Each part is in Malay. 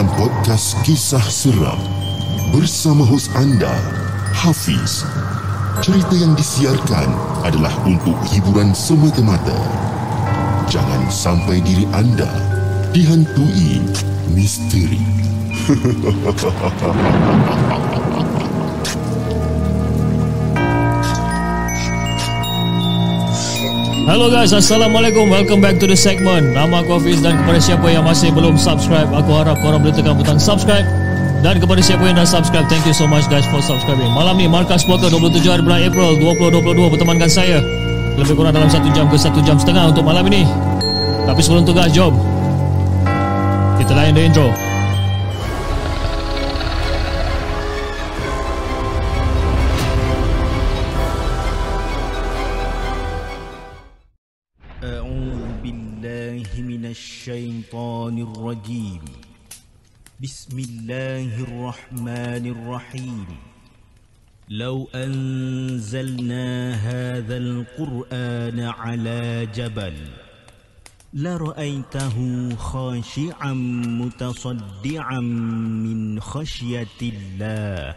malam podcast kisah seram bersama hos anda Hafiz. Cerita yang disiarkan adalah untuk hiburan semata-mata. Jangan sampai diri anda dihantui misteri. Hello guys, Assalamualaikum. Welcome back to the segment. Nama aku Hafiz dan kepada siapa yang masih belum subscribe Aku harap korang boleh tekan butang subscribe. Dan kepada siapa yang dah subscribe Thank you so much guys for subscribing. Malam ni Markas Poker 27 hari bulan April 2022 Bertemankan saya. Lebih kurang dalam 1 jam ke 1 jam setengah untuk malam ini. Tapi sebelum tu guys, jom. Kita layan the intro على جبل لرأيته خاشعا متصدعا من خشية الله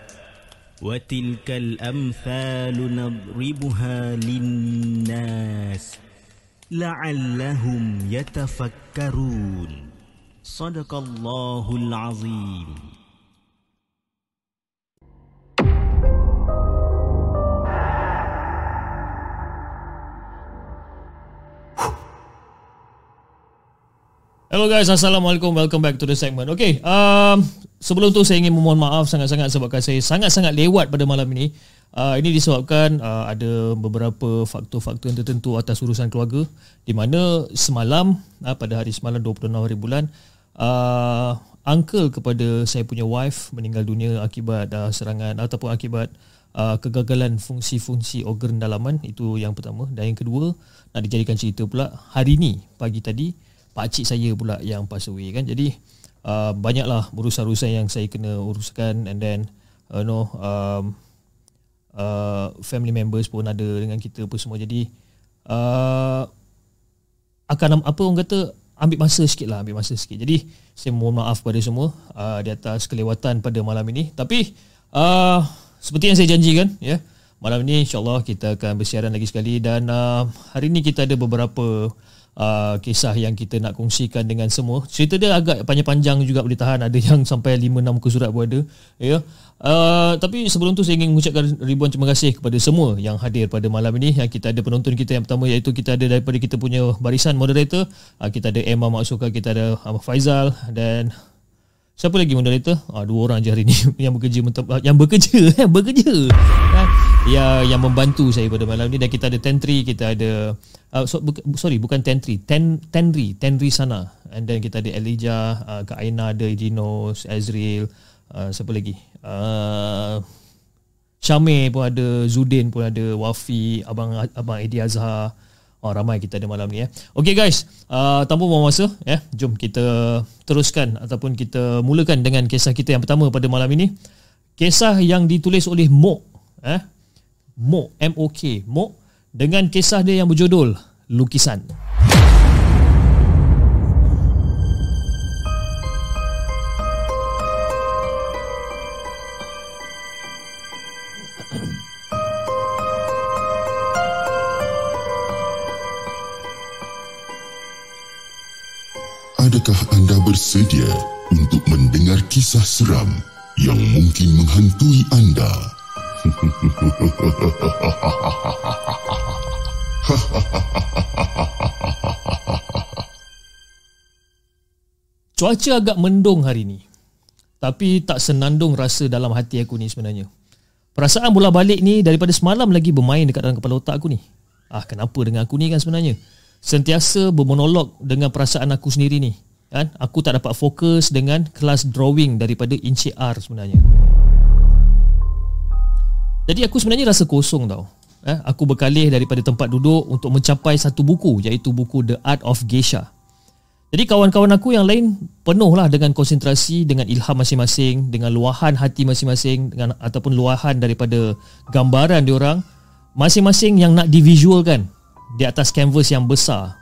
وتلك الأمثال نضربها للناس لعلهم يتفكرون صدق الله العظيم Hello guys, Assalamualaikum. Welcome back to the segment. Okay, um, sebelum tu saya ingin memohon maaf sangat-sangat sebabkan saya sangat-sangat lewat pada malam ini. Uh, ini disebabkan uh, ada beberapa faktor-faktor yang tertentu atas urusan keluarga di mana semalam uh, pada hari semalam 26 hari bulan uh, uncle kepada saya punya wife meninggal dunia akibat uh, serangan ataupun akibat uh, kegagalan fungsi-fungsi organ dalaman itu yang pertama dan yang kedua nak dijadikan cerita pula hari ni pagi tadi pak cik saya pula yang pass away kan. Jadi uh, banyaklah urusan-urusan yang saya kena uruskan. And then uh, you know um, uh, family members pun ada dengan kita apa semua. Jadi uh, akan apa orang kata ambil masa sikit lah ambil masa sikit. Jadi saya mohon maaf kepada semua uh, di atas kelewatan pada malam ini. Tapi uh, seperti yang saya janjikan ya malam ini insyaallah kita akan bersiaran lagi sekali. Dan uh, hari ini kita ada beberapa uh, kisah yang kita nak kongsikan dengan semua. Cerita dia agak panjang-panjang juga boleh tahan. Ada yang sampai 5-6 muka surat pun ada. Ya. Uh, tapi sebelum tu saya ingin mengucapkan ribuan terima kasih kepada semua yang hadir pada malam ini. Yang kita ada penonton kita yang pertama iaitu kita ada daripada kita punya barisan moderator. Uh, kita ada Emma Maksuka, kita ada uh, Faizal dan Siapa lagi moderator? Ah, dua orang je hari ni yang bekerja yang bekerja eh bekerja. Ya yang membantu saya pada malam ni dan kita ada Tentri, kita ada uh, so, bu- sorry bukan Tentri, Ten Tenri, Tenri sana. And then kita ada Elijah, uh, Kak Aina ada Ejinos, Azril, uh, siapa lagi? Uh, Syamir pun ada, Zudin pun ada, Wafi, abang abang Edi Azhar. Oh, ramai kita ada malam ni ya. Okay guys, uh, tanpa buang masa ya, jom kita teruskan ataupun kita mulakan dengan kisah kita yang pertama pada malam ini. Kisah yang ditulis oleh Mok, eh? Mok, M-O-K, Mok dengan kisah dia yang berjudul Lukisan. Adakah anda bersedia untuk mendengar kisah seram yang mungkin menghantui anda? Cuaca agak mendung hari ni. Tapi tak senandung rasa dalam hati aku ni sebenarnya. Perasaan bola balik ni daripada semalam lagi bermain dekat dalam kepala otak aku ni. Ah, kenapa dengan aku ni kan sebenarnya? Sentiasa bermonolog dengan perasaan aku sendiri ni. Kan? Aku tak dapat fokus dengan kelas drawing daripada Encik R sebenarnya. Jadi aku sebenarnya rasa kosong tau. Eh, aku berkalih daripada tempat duduk untuk mencapai satu buku iaitu buku The Art of Geisha. Jadi kawan-kawan aku yang lain penuhlah dengan konsentrasi dengan ilham masing-masing, dengan luahan hati masing-masing dengan ataupun luahan daripada gambaran diorang masing-masing yang nak divisualkan di atas kanvas yang besar.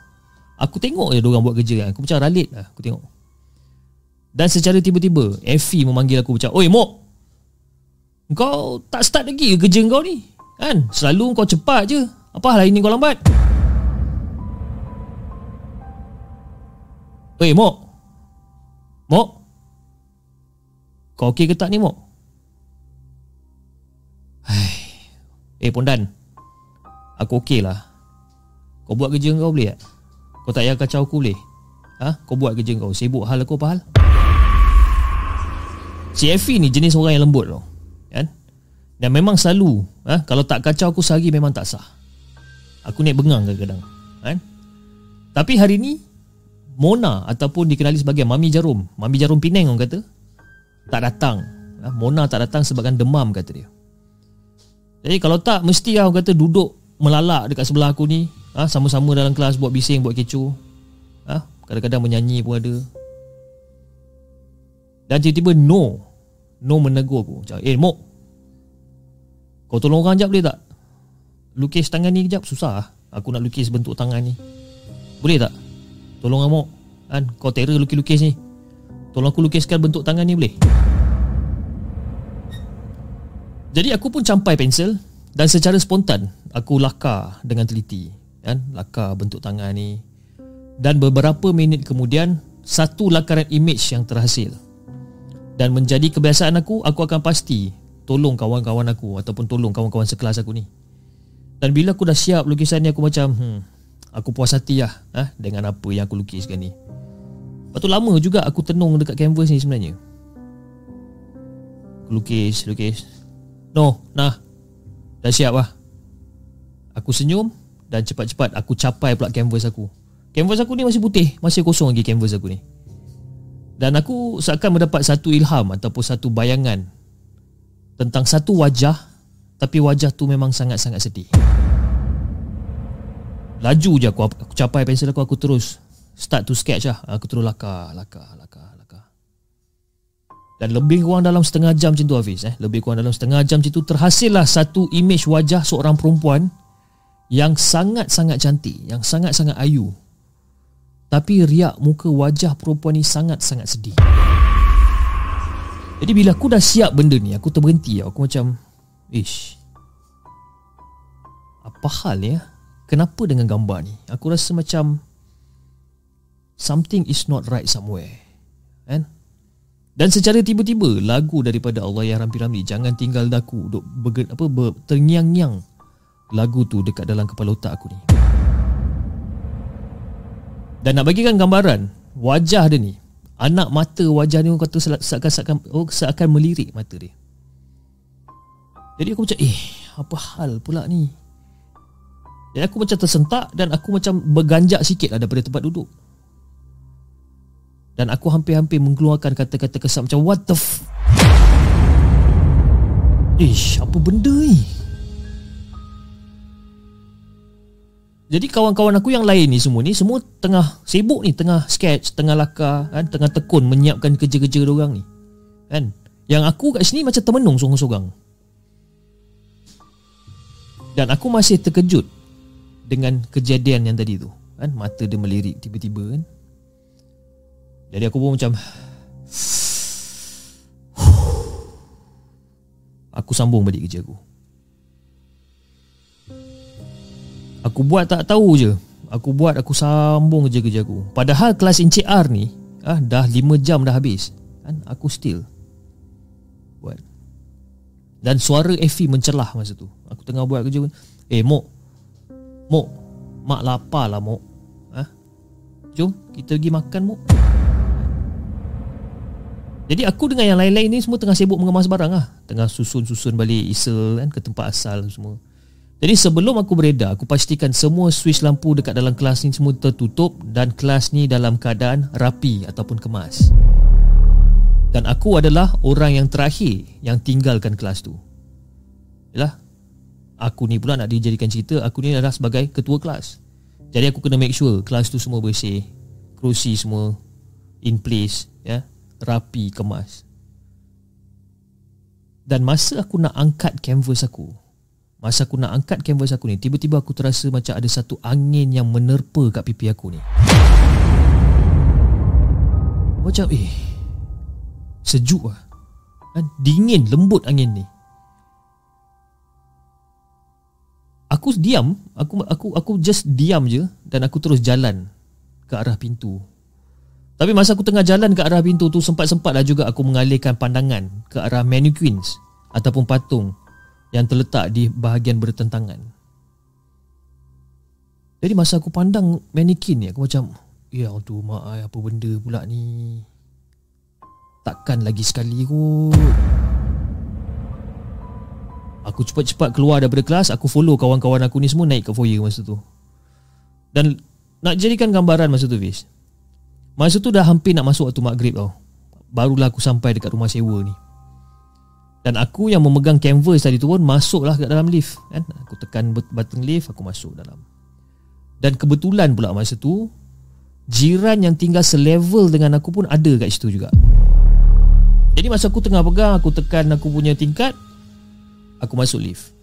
Aku tengok je diorang buat kerja kan. Aku macam ralit lah aku tengok. Dan secara tiba-tiba Effie memanggil aku macam Oi Mok Kau tak start lagi ke kerja kau ni? Kan? Selalu kau cepat je. Apa hari ni kau lambat? Oi Mok. Mok. Kau okey ke tak ni Mok? Hai. Eh Pondan. Aku okey lah. Kau buat kerja kau boleh tak? Kau tak payah kacau aku boleh. Ha? Kau buat kerja kau. Sibuk hal aku apa hal? Si Effie ni jenis orang yang lembut kan? Dan memang selalu ha? Kalau tak kacau aku sehari memang tak sah Aku naik bengang kadang-kadang kan? Tapi hari ni Mona ataupun dikenali sebagai Mami Jarum Mami Jarum Penang orang kata Tak datang ha? Mona tak datang sebabkan demam kata dia Jadi kalau tak mesti lah orang kata duduk Melalak dekat sebelah aku ni ha? Sama-sama dalam kelas buat bising buat kecoh ha? Kadang-kadang menyanyi pun ada dan tiba-tiba no No menegur aku eh Mok Kau tolong orang sekejap boleh tak? Lukis tangan ni kejap Susah lah Aku nak lukis bentuk tangan ni. Boleh tak? Tolong lah Mok kan? Kau terror lukis-lukis ni. Tolong aku lukiskan bentuk tangan ni boleh? Jadi aku pun campai pensel Dan secara spontan Aku lakar dengan teliti. Kan? Lakar bentuk tangan ni. Dan beberapa minit kemudian Satu lakaran image yang terhasil. Dan menjadi kebiasaan aku aku akan pasti tolong kawan-kawan aku ataupun tolong kawan-kawan sekelas aku ni. Dan bila aku dah siap lukisan ni aku macam hmm, aku puas hati lah ha, dengan apa yang aku lukiskan ni. Lepas tu lama juga aku tenung dekat canvas ni sebenarnya. Aku lukis lukis. No nah dah siap lah. Aku senyum dan cepat-cepat aku capai pula canvas aku. Canvas aku ni masih putih masih kosong lagi canvas aku ni. Dan aku seakan mendapat satu ilham ataupun satu bayangan tentang satu wajah tapi wajah tu memang sangat-sangat sedih. Laju je aku, aku capai pensel aku aku terus start to sketch lah. Aku terus lakar, lakar, lakar, lakar. Dan lebih kurang dalam setengah jam macam tu Hafiz eh. Lebih kurang dalam setengah jam macam tu terhasillah satu image wajah seorang perempuan yang sangat-sangat cantik, yang sangat-sangat ayu tapi riak muka wajah perempuan ni sangat-sangat sedih Jadi bila aku dah siap benda ni Aku terberhenti. Aku macam Ish Apa hal ya? Kenapa dengan gambar ni? Aku rasa macam Something is not right somewhere Kan? Dan secara tiba-tiba lagu daripada Allah yang rampi-rampi jangan tinggal daku duk bergen, apa ber, terngiang-ngiang lagu tu dekat dalam kepala otak aku ni. Dan nak bagikan gambaran Wajah dia ni Anak mata wajah ni Orang kata seakan-akan oh, seakan melirik mata dia. Jadi aku macam Eh apa hal pula ni? Dan aku macam tersentak Dan aku macam berganjak sikit lah Daripada tempat duduk. Dan aku hampir-hampir mengeluarkan Kata-kata kesal Macam what the f Ish apa benda ni Jadi kawan-kawan aku yang lain ni semua ni Semua tengah sibuk ni Tengah sketch Tengah lakar kan? Tengah tekun menyiapkan kerja-kerja orang ni kan? Yang aku kat sini macam termenung sorang-sorang Dan aku masih terkejut Dengan kejadian yang tadi tu kan? Mata dia melirik tiba-tiba kan Jadi aku pun macam Aku sambung balik kerja aku Aku buat tak tahu je. Aku buat aku sambung kerja-kerja aku. Padahal kelas Encik R ni ah, Dah 5 jam dah habis. Kan? Aku still Buat. Dan suara Effie mencelah masa tu. Aku tengah buat kerja Eh Mok. Mok Mak lapar lah Mok. Ha? Jom kita pergi makan Mok. Jadi aku dengan yang lain-lain ni semua tengah sibuk mengemas barang lah. Tengah susun-susun balik isel kan ke tempat asal semua jadi sebelum aku beredar, aku pastikan semua switch lampu dekat dalam kelas ni semua tertutup dan kelas ni dalam keadaan rapi ataupun kemas. Dan aku adalah orang yang terakhir yang tinggalkan kelas tu. Yalah. Aku ni pula nak dijadikan cerita, aku ni adalah sebagai ketua kelas. Jadi aku kena make sure kelas tu semua bersih, kerusi semua in place, ya, rapi, kemas. Dan masa aku nak angkat canvas aku, Masa aku nak angkat canvas aku ni Tiba-tiba aku terasa macam ada satu angin yang menerpa kat pipi aku ni. Macam eh Sejuk lah kan? Dingin Lembut angin ni. Aku diam. Aku aku aku just diam je Dan aku terus jalan Ke arah pintu. Tapi masa aku tengah jalan Ke arah pintu tu Sempat-sempat lah juga Aku mengalihkan pandangan Ke arah mannequins Ataupun patung Yang terletak di bahagian bertentangan. Jadi masa aku pandang Mannequin ni Aku macam Ya tu mak ai, Apa benda pula ni? Takkan lagi sekali kot. Aku cepat-cepat keluar daripada kelas Aku follow kawan-kawan aku ni semua Naik ke foyer masa tu. Dan Nak jadikan gambaran masa tu Fiz Masa tu dah hampir nak masuk waktu maghrib tau. Barulah aku sampai dekat rumah sewa ni Dan aku yang memegang canvas tadi tu pun Masuklah ke dalam lift kan? Aku tekan button lift Aku masuk dalam. Dan kebetulan pula masa tu Jiran yang tinggal selevel dengan aku pun ada kat situ juga. Jadi masa aku tengah pegang Aku tekan aku punya tingkat Aku masuk lift.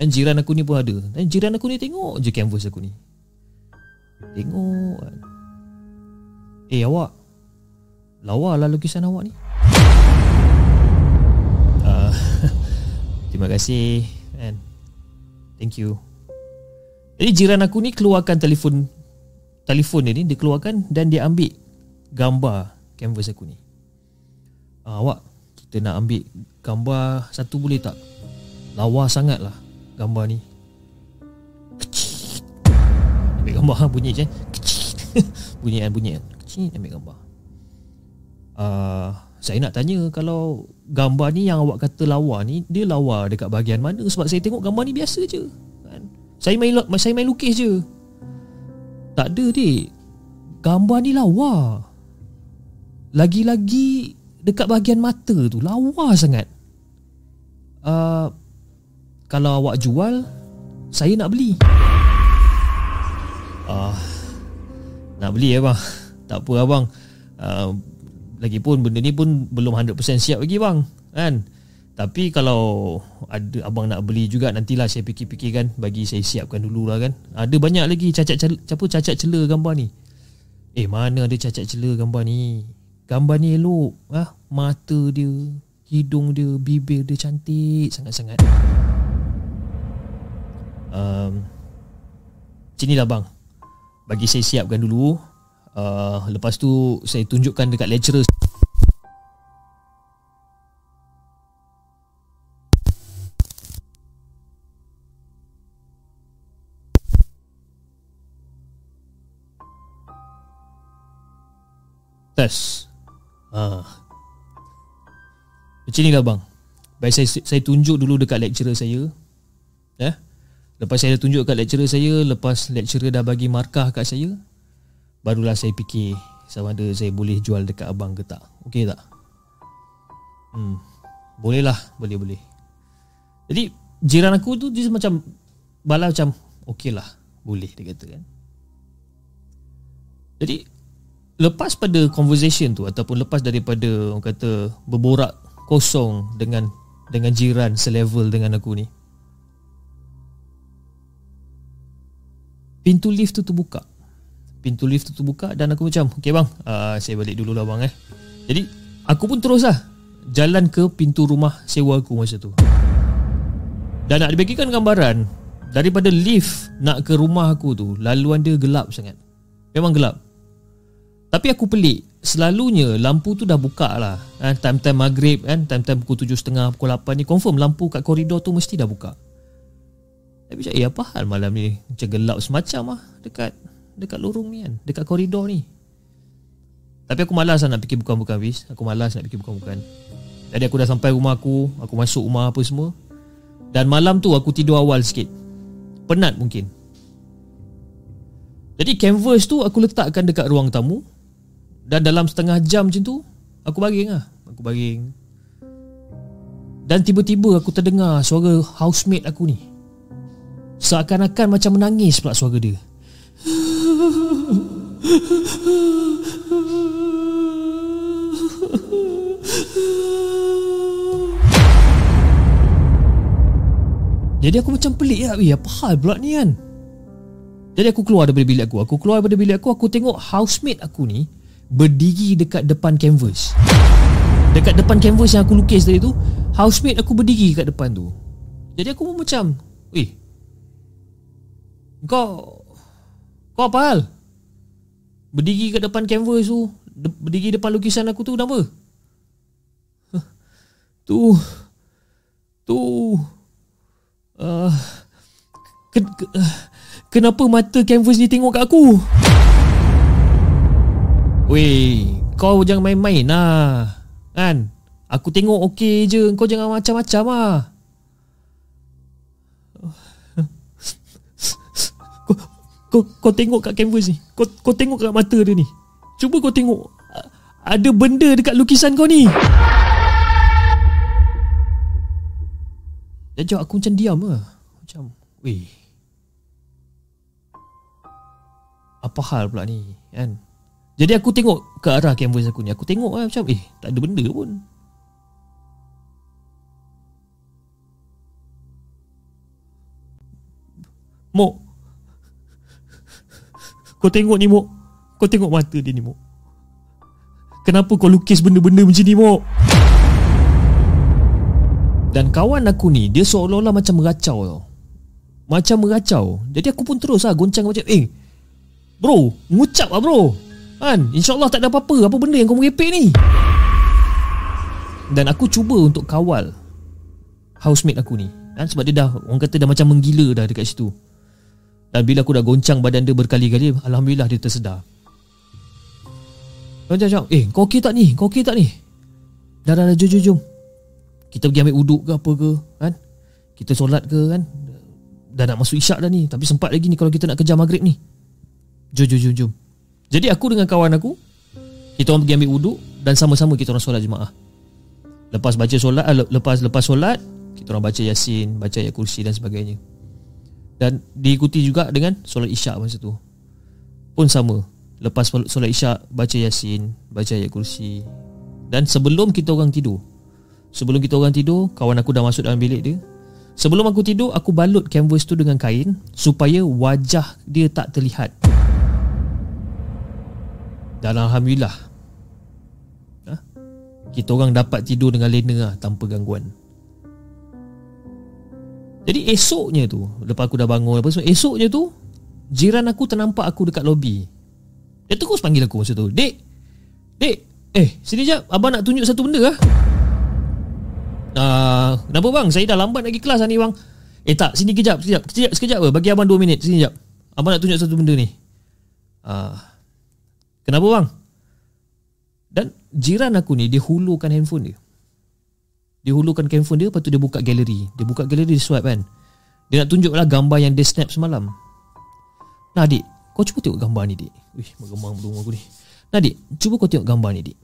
Dan jiran aku ni pun ada. Dan jiran aku ni tengok je canvas aku ni. Tengok kan. Eh awak. Lawa lah lukisan awak ni Terima kasih kan. Thank you. Jadi jiran aku ni keluarkan telefon Telefon dia ni Dia keluarkan Dan dia ambil Gambar Canvas aku ni. Uh, Awak Kita nak ambil Gambar Satu boleh tak? Lawa sangat lah Gambar ni. Ambil gambar bunyi je. Kecil Bunyi kan bunyi kan Kecil ambil gambar. Uh, Saya nak tanya Kalau Gambar ni yang awak kata lawa ni Dia lawa dekat bahagian mana? Sebab saya tengok gambar ni biasa je kan? Saya main saya main lukis je. Tak ada dik. Gambar ni lawa. Lagi-lagi Dekat bahagian mata tu Lawa sangat. Uh, kalau awak jual Saya nak beli. Uh, Nak beli ya bang Tak apa abang. Uh, Lagipun benda ni pun Belum 100% siap lagi bang Kan? Tapi kalau Ada abang nak beli juga Nantilah saya fikir-fikir kan Bagi saya siapkan dulu lah kan? Ada banyak lagi cacat cela, cacat cela gambar ni. Eh mana ada cacat cela gambar ni? Gambar ni elok ah, Mata dia Hidung dia Bibir dia cantik Sangat-sangat. Um, Sini lah bang. Bagi saya siapkan dulu. Uh, Lepas tu Saya tunjukkan dekat lecturer Test uh. Macam ni lah bang. Baik saya, saya tunjuk dulu dekat lecturer saya. Ya. Yeah? Lepas saya tunjuk kat lecturer saya Lepas lecturer dah bagi markah kat saya Barulah saya fikir Sama ada saya boleh jual dekat abang ke tak. Okey tak? Hmm. Boleh lah Boleh boleh. Jadi Jiran aku tu Dia macam Bala macam Okey lah Boleh dia kata kan. Jadi Lepas pada conversation tu Ataupun lepas daripada Orang kata Berborak Kosong Dengan Dengan jiran Selevel dengan aku ni pintu lift tu terbuka. Pintu lift tu terbuka dan aku macam okey bang uh, saya balik dulu lah bang eh. Jadi aku pun terus lah jalan ke pintu rumah sewa aku masa tu. Dan nak dibagikan gambaran daripada lift nak ke rumah aku tu laluan dia gelap sangat. Memang gelap tapi aku pelik. Selalunya lampu tu dah buka lah. Kan? Time-time maghrib kan Time-time pukul 7.30 Pukul 8 ni Confirm lampu kat koridor tu Mesti dah buka. Tapi macam eh apa hal malam ni? Macam gelap semacam lah Dekat Dekat lorong ni kan Dekat koridor ni. Tapi aku malas lah nak fikir bukan-bukan Fiz Aku malas nak fikir bukan-bukan. Jadi aku dah sampai rumah aku Aku masuk rumah apa semua. Dan malam tu aku tidur awal sikit. Penat mungkin. Jadi canvas tu aku letakkan dekat ruang tamu Dan dalam setengah jam macam tu Aku baring lah. Aku baring. Dan tiba-tiba aku terdengar suara housemate aku ni. Seakan-akan macam menangis pula suara dia. Jadi aku macam pelik ya, Eh apa hal pula ni kan? Jadi aku keluar daripada bilik aku. Aku keluar daripada bilik aku Aku tengok housemate aku ni Berdiri dekat depan canvas Dekat depan canvas yang aku lukis tadi tu Housemate aku berdiri kat depan tu Jadi aku pun macam Eh Kau Kau apa hal? Berdiri kat depan canvas tu de- Berdiri depan lukisan aku tu Kenapa? Tu Tu uh, ke, ke, uh, Kenapa mata canvas ni tengok kat aku? Weh Kau jangan main-main lah. Kan? Aku tengok okey je. Kau jangan macam-macam lah. Kau, kau, tengok kat canvas ni. Kau, kau tengok kat mata dia ni. Cuba kau tengok Ada benda dekat lukisan kau ni. Jawab aku macam diam lah. Macam Weh. Apa hal pula ni Kan Jadi aku tengok Ke arah canvas aku ni Aku tengok lah macam Eh tak ada benda pun. Mok. Kau tengok ni Mok. Kau tengok mata dia ni Mok. Kenapa kau lukis benda-benda macam ni Mok? Dan kawan aku ni Dia seolah-olah macam meracau tau. Macam meracau. Jadi aku pun terus lah Goncang macam Eh Bro Ngucap lah bro Kan? InsyaAllah tak ada apa-apa. Apa benda yang kau merepek ni? Dan aku cuba untuk kawal Housemate aku ni. Kan? Sebab dia dah Orang kata dah macam menggila dah dekat situ. Dan bila aku dah goncang badan dia berkali-kali Alhamdulillah dia tersedar. Macam macam Eh kau okey tak ni? Kau okey tak ni? Dah dah dah. Jom jom jom. Kita pergi ambil uduk ke apa ke Kan? Kita solat ke kan? Dah nak masuk isyak dah ni. Tapi sempat lagi ni Kalau kita nak kejar maghrib ni. Jom jom jom jom Jadi aku dengan kawan aku Kita orang pergi ambil uduk Dan sama-sama kita orang solat jemaah Lepas baca solat le- Lepas lepas solat Kita orang baca yasin Baca ayat kursi dan sebagainya. Dan diikuti juga dengan Solat isyak masa tu. Pun sama. Lepas sol- solat isyak Baca yasin Baca ayat kursi. Dan sebelum kita orang tidur Sebelum kita orang tidur Kawan aku dah masuk dalam bilik dia. Sebelum aku tidur Aku balut canvas tu dengan kain Supaya wajah dia tak terlihat Dan Alhamdulillah ha? Kita orang dapat tidur dengan lena lah Tanpa gangguan. Jadi esoknya tu Lepas aku dah bangun apa semua Esoknya tu Jiran aku ternampak aku dekat lobi. Dia terus panggil aku masa tu Dek Dek Eh sini jap Abang nak tunjuk satu benda lah uh, Kenapa bang? Saya dah lambat lagi kelas lah ni bang. Eh tak sini kejap Sekejap Sekejap, sekejap apa Bagi abang 2 minit Sini jap. Abang nak tunjuk satu benda ni. Uh, Kenapa bang? Dan jiran aku ni Dia hulurkan handphone dia. Dia hulurkan handphone dia Lepas tu dia buka galeri. Dia buka galeri dia swipe kan. Dia nak tunjuk lah gambar yang dia snap semalam. Nah adik Kau cuba tengok gambar ni dik Wih meremang belum aku ni. Nah adik Cuba kau tengok gambar ni dik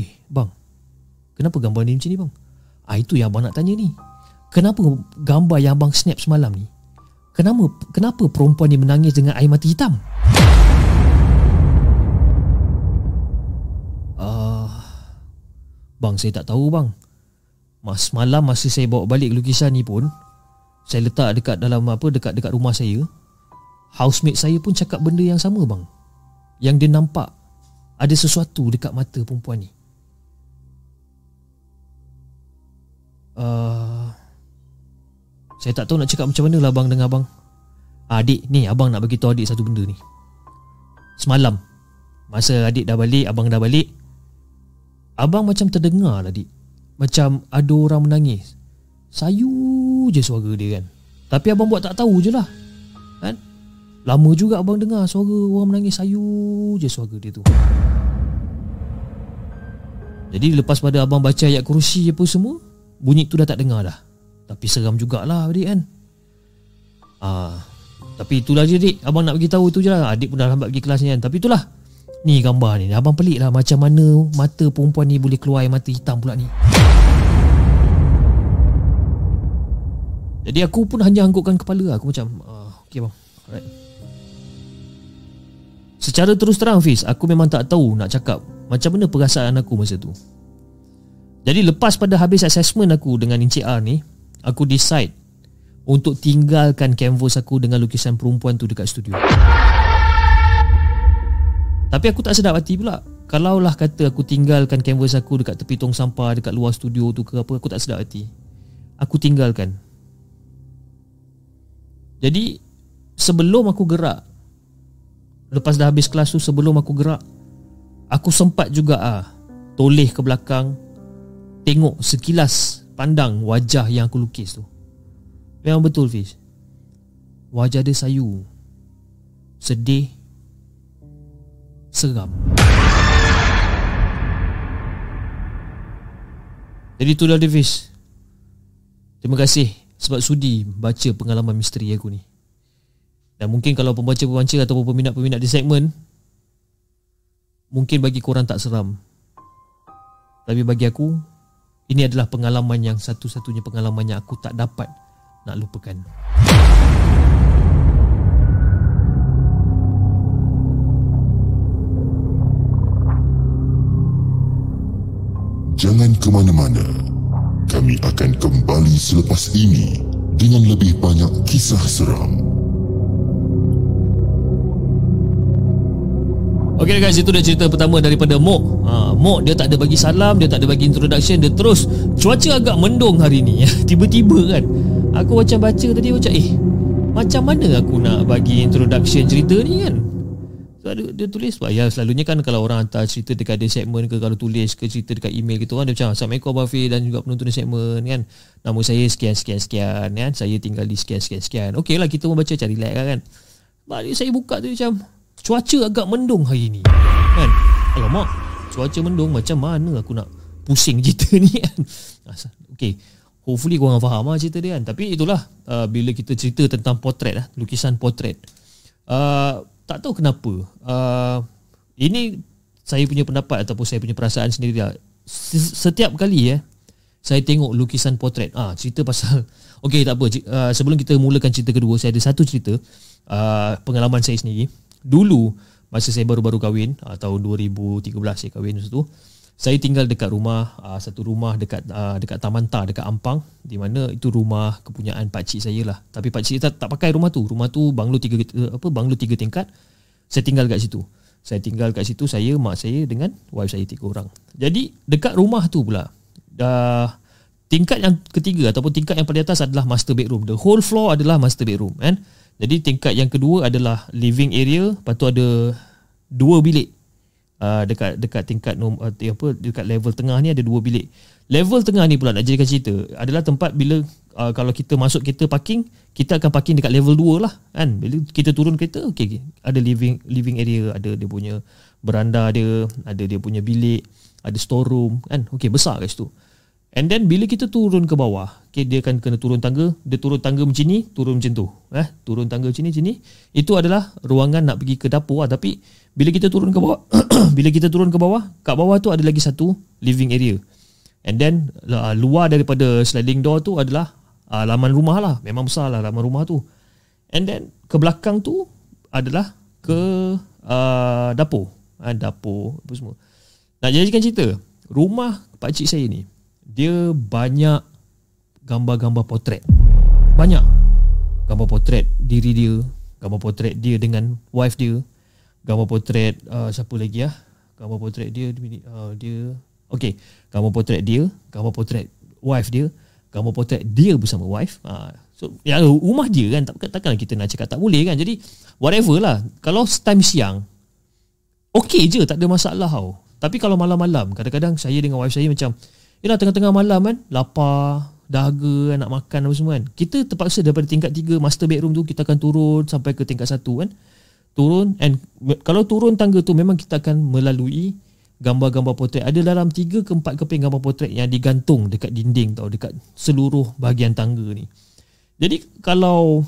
Eh bang Kenapa gambar ni macam ni bang? Ah itu yang abang nak tanya ni. Kenapa gambar yang abang snap semalam ni Kenapa kenapa perempuan ni menangis dengan air mata hitam? Bang saya tak tahu bang. Mas malam masa saya bawa balik lukisan ni pun saya letak dekat dalam apa dekat dekat rumah saya. Housemate saya pun cakap benda yang sama bang. Yang dia nampak ada sesuatu dekat mata perempuan ni. Uh, saya tak tahu nak cakap macam mana lah abang dengan abang Ah, Adik ni abang nak bagi tahu adik satu benda ni Semalam Masa adik dah balik Abang dah balik Abang macam terdengar lah adik Macam ada orang menangis. Sayu je suara dia kan? Tapi abang buat tak tahu je lah Kan? Lama juga abang dengar suara orang menangis Sayu je suara dia tu. Jadi lepas pada abang baca ayat kursi apa semua Bunyi tu dah tak dengar dah. Tapi seram jugalah adik kan? Ah, Tapi itulah je adik Abang nak bagi tahu tu je lah. Adik pun dah lambat pergi kelas ni kan? Tapi itulah Ni gambar ni. Abang pelik lah Macam mana mata perempuan ni Boleh keluar air mata hitam pula ni. Jadi aku pun hanya anggukkan kepala Aku macam ah, Okay bang. Alright. Secara terus terang Fiz Aku memang tak tahu nak cakap Macam mana perasaan aku masa tu. Jadi lepas pada habis assessment aku dengan Encik R ni Aku decide Untuk tinggalkan canvas aku dengan lukisan perempuan tu dekat studio Tapi aku tak sedap hati pula Kalaulah kata aku tinggalkan canvas aku dekat tepi tong sampah dekat luar studio tu ke apa aku tak sedar hati. Aku tinggalkan. Jadi sebelum aku gerak lepas dah habis kelas tu sebelum aku gerak aku sempat juga ah toleh ke belakang tengok sekilas pandang wajah yang aku lukis tu. Memang betul Fiz. Wajah dia sayu. Sedih. Seram. Jadi tu dah Davis. Terima kasih Sebab sudi baca pengalaman misteri aku ni. Dan mungkin kalau pembaca-pembaca Ataupun peminat-peminat di segmen Mungkin bagi korang tak seram. Tapi bagi aku Ini adalah pengalaman yang Satu-satunya pengalaman yang aku tak dapat Nak lupakan Jangan ke mana-mana. Kami akan kembali selepas ini dengan lebih banyak kisah seram. Okay guys, itu dah cerita pertama daripada Mok ha, Mok dia tak ada bagi salam, dia tak ada bagi introduction Dia terus, cuaca agak mendung hari ni Tiba-tiba kan Aku macam baca tadi macam eh Macam mana aku nak bagi introduction cerita ni kan Dia, dia tulis ya selalunya kan kalau orang hantar cerita dekat ada segmen ke kalau tulis ke cerita dekat email gitu kan dia macam Assalamualaikum Abang Fir dan juga penonton segmen kan. Nama saya sekian sekian sekian kan. Saya tinggal di sekian sekian sekian. Okey lah kita mau baca cari like kan. Balik saya buka tu macam cuaca agak mendung hari ni kan. Alamak cuaca mendung macam mana aku nak pusing cerita ni kan. Okey. Hopefully korang faham lah cerita dia kan. Tapi itulah uh, bila kita cerita tentang potret lah lukisan potret. Uh, tak tahu kenapa. Uh, ini saya punya pendapat ataupun saya punya perasaan sendiri lah. setiap kali eh saya tengok lukisan potret. Ah cerita pasal okey tak apa. Uh, sebelum kita mulakan cerita kedua saya ada satu cerita uh, pengalaman saya sendiri. Dulu masa saya baru-baru kahwin uh, tahun 2013 saya kahwin masa tu saya tinggal dekat rumah uh, satu rumah dekat uh, dekat Taman Ta dekat Ampang di mana itu rumah kepunyaan pak cik saya lah. Tapi pak cik tak, tak pakai rumah tu. Rumah tu banglo tiga uh, apa banglo tiga tingkat. Saya tinggal kat situ. Saya tinggal kat situ saya mak saya dengan wife saya tiga orang. Jadi dekat rumah tu pula dah tingkat yang ketiga ataupun tingkat yang paling atas adalah master bedroom. The whole floor adalah master bedroom kan? Jadi tingkat yang kedua adalah living area. Lepas tu ada dua bilik uh, dekat dekat tingkat nom, uh, apa dekat level tengah ni ada dua bilik. Level tengah ni pula nak jadikan cerita adalah tempat bila uh, kalau kita masuk kereta parking, kita akan parking dekat level 2 lah kan. Bila kita turun kereta, okey ada living living area, ada dia punya beranda dia, ada dia punya bilik, ada storeroom kan. Okey besar kat situ. And then bila kita turun ke bawah, okay, dia akan kena turun tangga, dia turun tangga macam ni, turun macam tu. Eh, turun tangga macam ni, macam ni. Itu adalah ruangan nak pergi ke dapur lah. Tapi bila kita turun ke bawah, bila kita turun ke bawah, kat bawah tu ada lagi satu living area. And then uh, luar daripada sliding door tu adalah uh, laman rumah lah. Memang besar lah laman rumah tu. And then ke belakang tu adalah ke uh, dapur. Uh, dapur apa semua. Nak jadikan cerita, rumah pakcik saya ni, dia banyak gambar-gambar potret. Banyak gambar potret diri dia, gambar potret dia dengan wife dia, gambar potret uh, siapa lagi ah? Gambar potret dia uh, dia okey, gambar potret dia, gambar potret wife dia, gambar potret dia bersama wife. Uh, so ya rumah dia kan tak takkan kita nak cakap tak boleh kan. Jadi whatever lah. Kalau time siang okey je tak ada masalah tau. Tapi kalau malam-malam kadang-kadang saya dengan wife saya macam Yelah tengah-tengah malam kan Lapar Dahaga Nak makan apa semua kan Kita terpaksa daripada tingkat 3 Master bedroom tu Kita akan turun Sampai ke tingkat 1 kan Turun And Kalau turun tangga tu Memang kita akan melalui Gambar-gambar potret. Ada dalam 3 ke 4 keping gambar potret Yang digantung dekat dinding tau Dekat seluruh bahagian tangga ni. Jadi Kalau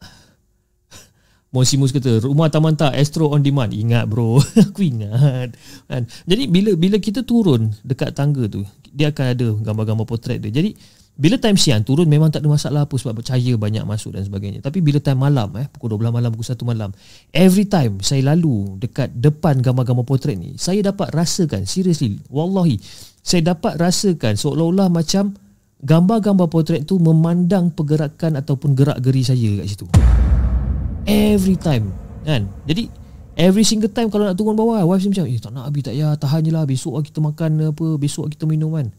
Monsimus kata rumah taman tak Astro on demand. Ingat bro. Aku ingat. Kan? Jadi bila bila kita turun dekat tangga tu dia akan ada gambar-gambar potret dia. Jadi bila time siang turun memang tak ada masalah apa sebab cahaya banyak masuk dan sebagainya. Tapi bila time malam eh pukul 12 malam pukul 1 malam every time saya lalu dekat depan gambar-gambar potret ni saya dapat rasakan seriously wallahi saya dapat rasakan seolah-olah macam gambar-gambar potret tu memandang pergerakan ataupun gerak-geri saya kat situ. Every time kan? Jadi Every single time kalau nak turun bawah Wife macam Eh tak nak Abi tak payah Tahan je lah Besok lah kita makan apa Besok lah kita minum kan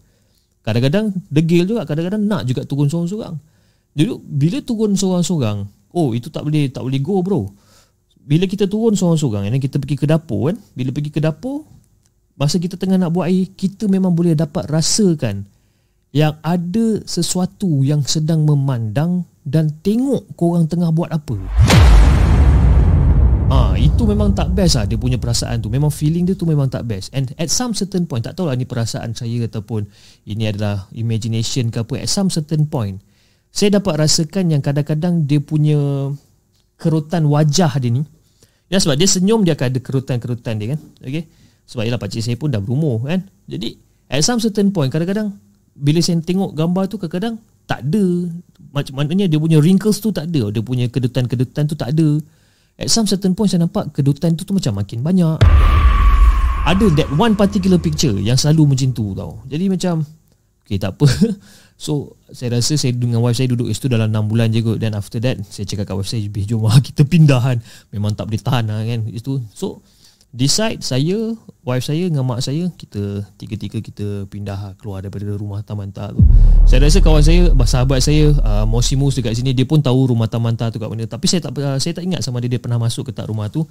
Kadang-kadang degil juga Kadang-kadang nak juga turun seorang-seorang. Jadi bila turun seorang-seorang Oh itu tak boleh Tak boleh go bro. Bila kita turun seorang-seorang Dan kita pergi ke dapur kan? Bila pergi ke dapur Masa kita tengah nak buat air Kita memang boleh dapat rasakan Yang ada sesuatu Yang sedang memandang Dan tengok korang tengah buat apa Ah, itu memang tak best lah dia punya perasaan tu. Memang feeling dia tu memang tak best. And at some certain point, tak tahu lah ni perasaan saya ataupun ini adalah imagination ke apa. At some certain point, saya dapat rasakan yang kadang-kadang dia punya kerutan wajah dia ni. Ya sebab dia senyum dia akan ada kerutan-kerutan dia kan. Okay. Sebab ialah pakcik saya pun dah berumur kan. Jadi at some certain point kadang-kadang bila saya tengok gambar tu kadang-kadang tak ada. Macam maknanya dia punya wrinkles tu tak ada. Dia punya kedutan-kedutan tu tak ada. At some certain point saya nampak kedutan tu tu macam makin banyak. Ada that one particular picture yang selalu macam tu tau. Jadi macam okay tak apa. So saya rasa saya dengan wife saya duduk situ dalam 6 bulan je kot. Then after that saya cakap kat wife saya, "Bih jom lah kita pindahan." Memang tak boleh tahan lah kan itu. So decide saya, wife saya dengan mak saya kita tiga-tiga kita pindah lah keluar daripada rumah Tamanta tu. Saya rasa kawan saya, sahabat saya uh, Mosimus dekat sini dia pun tahu rumah Tamanta tu kat mana. Tapi saya tak uh, saya tak ingat sama dia dia pernah masuk ke tak rumah tu.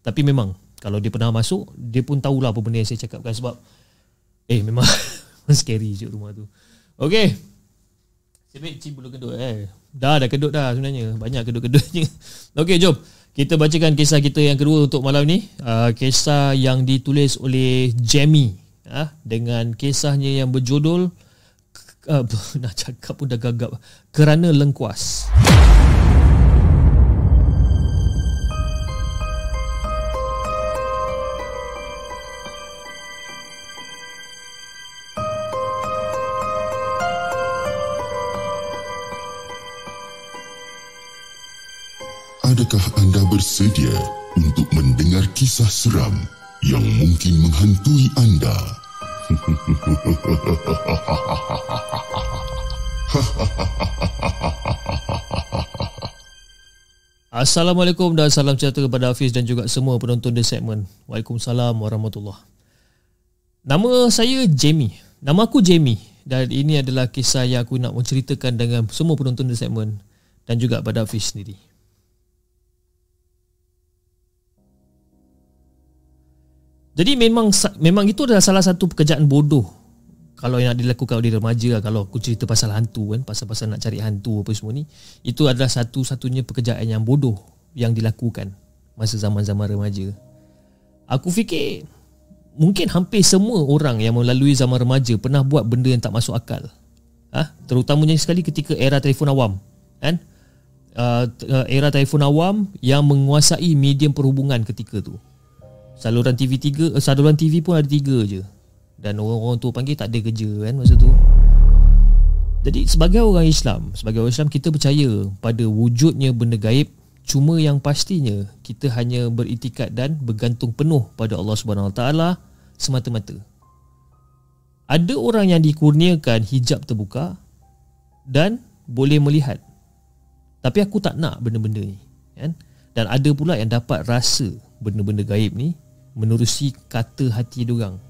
Tapi memang kalau dia pernah masuk, dia pun tahulah apa benda yang saya cakapkan sebab eh memang scary je rumah tu. Okay Sebab cik bulu kedut eh Dah dah kedut dah sebenarnya Banyak kedut-kedutnya Okay jom Kita bacakan kisah kita yang kedua untuk malam ni. Uh, Kisah yang ditulis oleh Jamie uh, Dengan kisahnya yang berjudul uh, Nak cakap pun dah gagap. Kerana lengkuas Adakah anda bersedia untuk mendengar kisah seram yang mungkin menghantui anda? Assalamualaikum dan salam sejahtera kepada Hafiz dan juga semua penonton di segmen. Waalaikumsalam warahmatullahi Nama saya Jamie. Nama aku Jamie dan ini adalah kisah yang aku nak menceritakan dengan semua penonton di segmen dan juga pada Hafiz sendiri. Jadi memang memang itu adalah salah satu pekerjaan bodoh. Kalau yang dilakukan oleh remaja lah, kalau aku cerita pasal hantu kan pasal-pasal nak cari hantu apa semua ni itu adalah satu-satunya pekerjaan yang bodoh yang dilakukan masa zaman-zaman remaja. Aku fikir mungkin hampir semua orang yang melalui zaman remaja pernah buat benda yang tak masuk akal. Ha? terutamanya sekali ketika era telefon awam kan? Uh, era telefon awam yang menguasai medium perhubungan ketika tu saluran TV 3 uh, saluran TV pun ada tiga je. Dan orang-orang tu panggil tak ada kerja kan masa tu. Jadi sebagai orang Islam sebagai orang Islam kita percaya pada wujudnya benda gaib cuma yang pastinya kita hanya beritikat dan bergantung penuh pada Allah Subhanahu taala semata-mata. Ada orang yang dikurniakan hijab terbuka dan boleh melihat. Tapi aku tak nak benda-benda ni kan? Dan ada pula yang dapat rasa benda-benda gaib ni menerusi kata hati diorang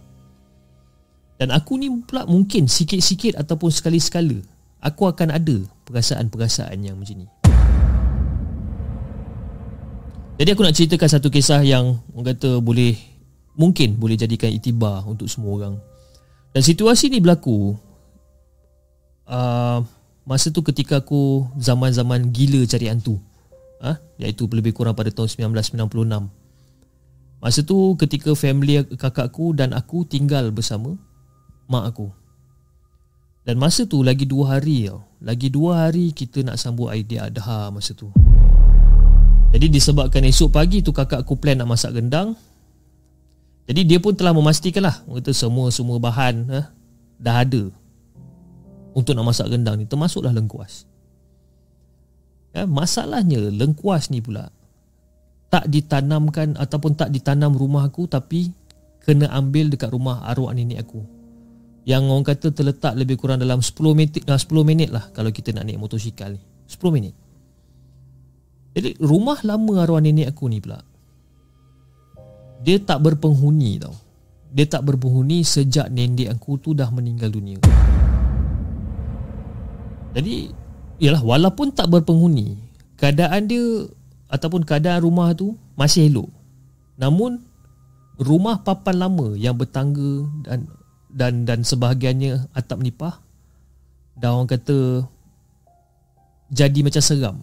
dan aku ni pula mungkin sikit-sikit ataupun sekali-sekala aku akan ada perasaan-perasaan yang macam ni. Jadi aku nak ceritakan satu kisah yang orang kata boleh mungkin boleh jadikan itibar untuk semua orang. Dan situasi ni berlaku uh, masa tu ketika aku zaman-zaman gila cari hantu. Ha? Iaitu lebih kurang pada tahun 1996. Masa tu ketika family kakakku dan aku tinggal bersama mak aku. Dan masa tu lagi dua hari tau. Lagi dua hari kita nak sambut idea adha masa tu. Jadi disebabkan esok pagi tu kakak aku plan nak masak gendang. Jadi dia pun telah memastikan lah. Kata semua-semua bahan eh, dah ada. Untuk nak masak gendang ni. Termasuklah lengkuas. Ya, masalahnya lengkuas ni pula. Tak ditanamkan ataupun tak ditanam rumah aku. Tapi kena ambil dekat rumah arwah nenek aku. Yang orang kata terletak lebih kurang dalam 10 minit 10 minit lah kalau kita nak naik motosikal ni. 10 minit. Jadi rumah lama arwah nenek aku ni pula Dia tak berpenghuni tau. Dia tak berpenghuni sejak nenek aku tu dah meninggal dunia. Jadi Yalah walaupun tak berpenghuni Keadaan dia Ataupun keadaan rumah tu Masih elok. Namun Rumah papan lama yang bertangga Dan dan dan sebahagiannya atap nipah dah orang kata jadi macam seram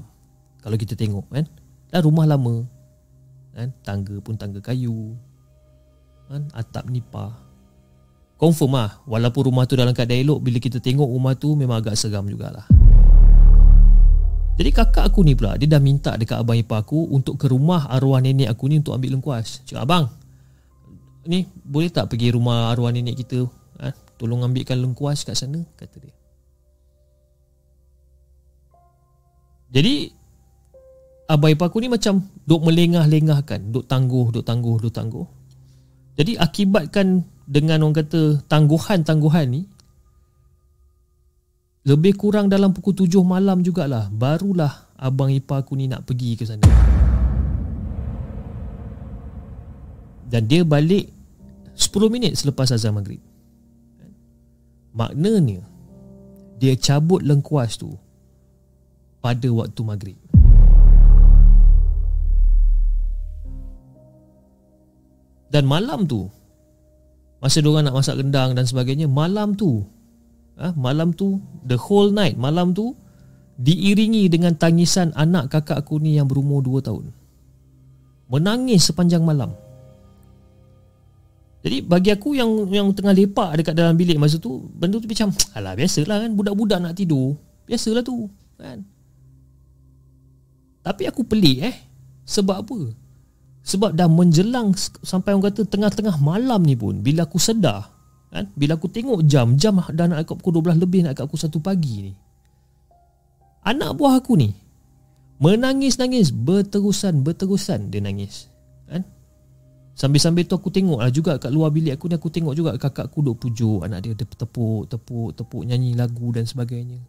kalau kita tengok kan? Dah rumah lama kan? Tangga pun tangga kayu kan? Atap nipah. Confirm lah walaupun rumah tu dalam keadaan elok bila kita tengok rumah tu memang agak seram jugalah jadi kakak aku ni pula dia dah minta dekat abang ipar aku untuk ke rumah arwah nenek aku ni untuk ambil lengkuas. Cakap abang ni boleh tak pergi rumah arwah nenek kita ha? tolong ambilkan lengkuas kat sana kata dia. Jadi abang ipar aku ni macam duk melengah-lengahkan duk tangguh duk tangguh duk tangguh. Jadi akibatkan dengan orang kata tangguhan-tangguhan ni lebih kurang dalam pukul 7 malam jugalah barulah abang ipar aku ni nak pergi ke sana. Dan dia balik 10 minit selepas azan maghrib. Maknanya Dia cabut lengkuas tu Pada waktu maghrib. Dan malam tu Masa diorang nak masak rendang dan sebagainya Malam tu ha, Malam tu The whole night Malam tu Diiringi dengan tangisan anak kakak aku ni yang berumur 2 tahun Menangis sepanjang malam jadi bagi aku yang yang tengah lepak dekat dalam bilik masa tu benda tu macam alah biasalah kan budak-budak nak tidur. Biasalah tu kan. Tapi aku pelik eh. Sebab apa? Sebab dah menjelang sampai orang kata tengah-tengah malam ni pun bila aku sedar kan bila aku tengok jam jam dah nak dekat pukul 12 lebih nak dekat pukul 1 pagi ni. Anak buah aku ni menangis-nangis berterusan berterusan dia nangis. Kan? Sambil-sambil tu aku tengok lah juga kat luar bilik aku ni aku tengok juga kakak aku duk pujuk anak dia dia tepuk tepuk tepuk nyanyi lagu dan sebagainya.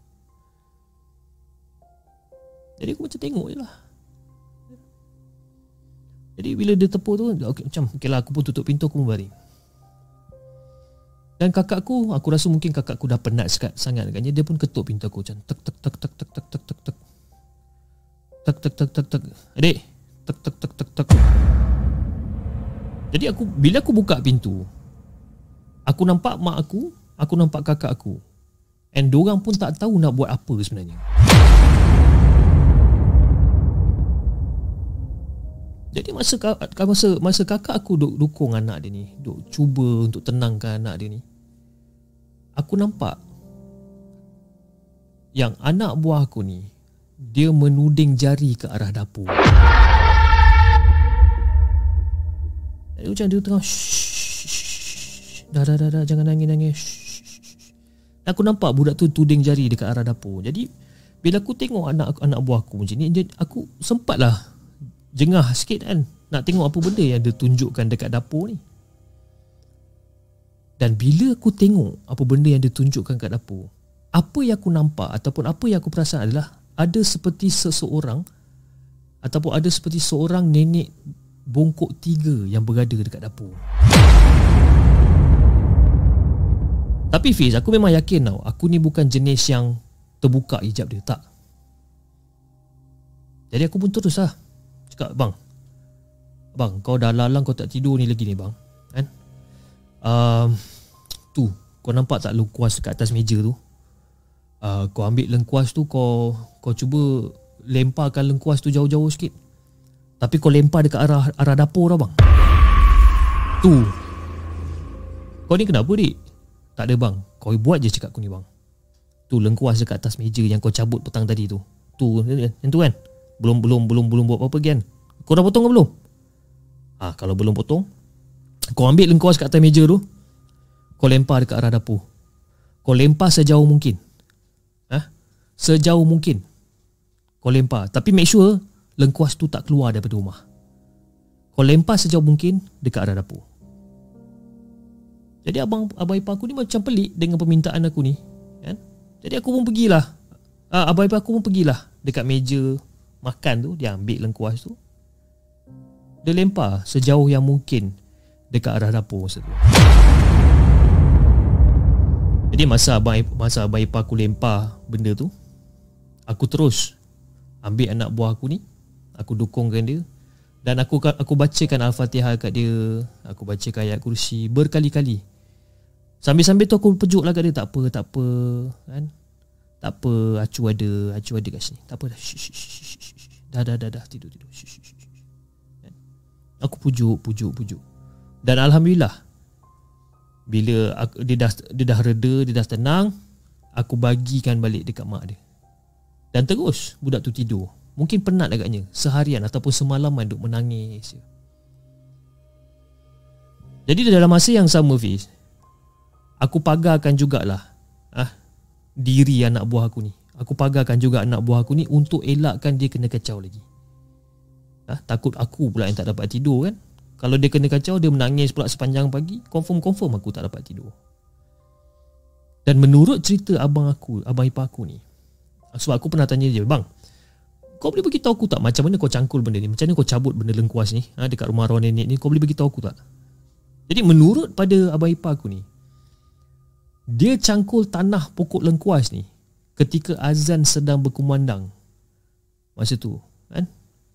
Jadi aku macam tengok je lah. Jadi bila dia tepuk tu okay, macam okay lah aku pun tutup pintu aku baring. Dan kakak aku rasa mungkin kakak aku dah penat sekat sangat kan dia pun ketuk pintu aku macam tek tek tek tek tek tek tek tek tek tek tek tek tek tek adik tek tek tek tek tek jadi aku bila aku buka pintu aku nampak mak aku, aku nampak kakak aku. And orang pun tak tahu nak buat apa sebenarnya. Jadi masa masa masa kakak aku duk dukung anak dia ni, duk cuba untuk tenangkan anak dia ni. Aku nampak yang anak buah aku ni dia menuding jari ke arah dapur. Dia macam dia tengah Dah dah dah dah Jangan nangis nangis Aku nampak budak tu tuding jari dekat arah dapur Jadi Bila aku tengok anak anak buah aku macam ni Aku sempat lah Jengah sikit kan Nak tengok apa benda yang dia tunjukkan dekat dapur ni Dan bila aku tengok Apa benda yang dia tunjukkan kat dapur Apa yang aku nampak Ataupun apa yang aku perasan adalah Ada seperti seseorang Ataupun ada seperti seorang nenek bongkok tiga yang berada dekat dapur. Tapi Fiz, aku memang yakin tau, aku ni bukan jenis yang terbuka hijab dia, tak. Jadi aku pun terus lah. Cakap, bang, bang, kau dah lalang kau tak tidur ni lagi ni bang. Kan? Um, tu, kau nampak tak lengkuas kat atas meja tu? Uh, kau ambil lengkuas tu, kau kau cuba lemparkan lengkuas tu jauh-jauh sikit. Tapi kau lempar dekat arah arah dapur lah bang Tu Kau ni kenapa dik? Tak ada bang Kau buat je cakap aku ni bang Tu lengkuas dekat atas meja yang kau cabut petang tadi tu Tu yang tu kan Belum belum belum belum buat apa-apa kan Kau dah potong ke belum? Ah kalau belum potong Kau ambil lengkuas kat atas meja tu Kau lempar dekat arah dapur Kau lempar sejauh mungkin Ah, Sejauh mungkin Kau lempar Tapi make sure lengkuas tu tak keluar daripada rumah. Kau lempar sejauh mungkin dekat arah dapur. Jadi abang ipar aku ni macam pelik dengan permintaan aku ni, kan? Jadi aku pun pergilah. Ah, abang ipar aku pun pergilah dekat meja makan tu, dia ambil lengkuas tu. Dia lempar sejauh yang mungkin dekat arah dapur masa tu. Jadi masa abang masa abang ipar aku lempar benda tu, aku terus ambil anak buah aku ni, aku dukungkan dia dan aku aku bacakan al-Fatihah kat dia, aku bacakan ayat kursi berkali-kali. Sambil-sambil tu aku pejuk lah kat dia tak apa, tak apa kan. Tak apa, acu ada, acu ada kat sini. Tak apa dah. Dah, dah, dah, dah, tidur, tidur. Kan? Aku pujuk, pujuk, pujuk. Dan Alhamdulillah, bila aku, dia, dah, dia dah reda, dia dah tenang, aku bagikan balik dekat mak dia. Dan terus budak tu tidur. Mungkin penat agaknya, seharian ataupun semalaman duk menangis. Jadi dalam masa yang sama Fiz, aku pagarkan jugalah ah, diri anak buah aku ni. Aku pagarkan juga anak buah aku ni untuk elakkan dia kena kacau lagi. Ah, takut aku pula yang tak dapat tidur kan. Kalau dia kena kacau, dia menangis pula sepanjang pagi, confirm-confirm aku tak dapat tidur. Dan menurut cerita abang aku, abang ipar aku ni, sebab aku pernah tanya dia, bang, kau boleh beritahu aku tak macam mana kau cangkul benda ni? Macam mana kau cabut benda lengkuas ni ha, dekat rumah arwah nenek ni? Kau boleh beritahu aku tak? Jadi menurut pada abang ipar aku ni, dia cangkul tanah pokok lengkuas ni ketika azan sedang berkumandang. Masa tu, kan?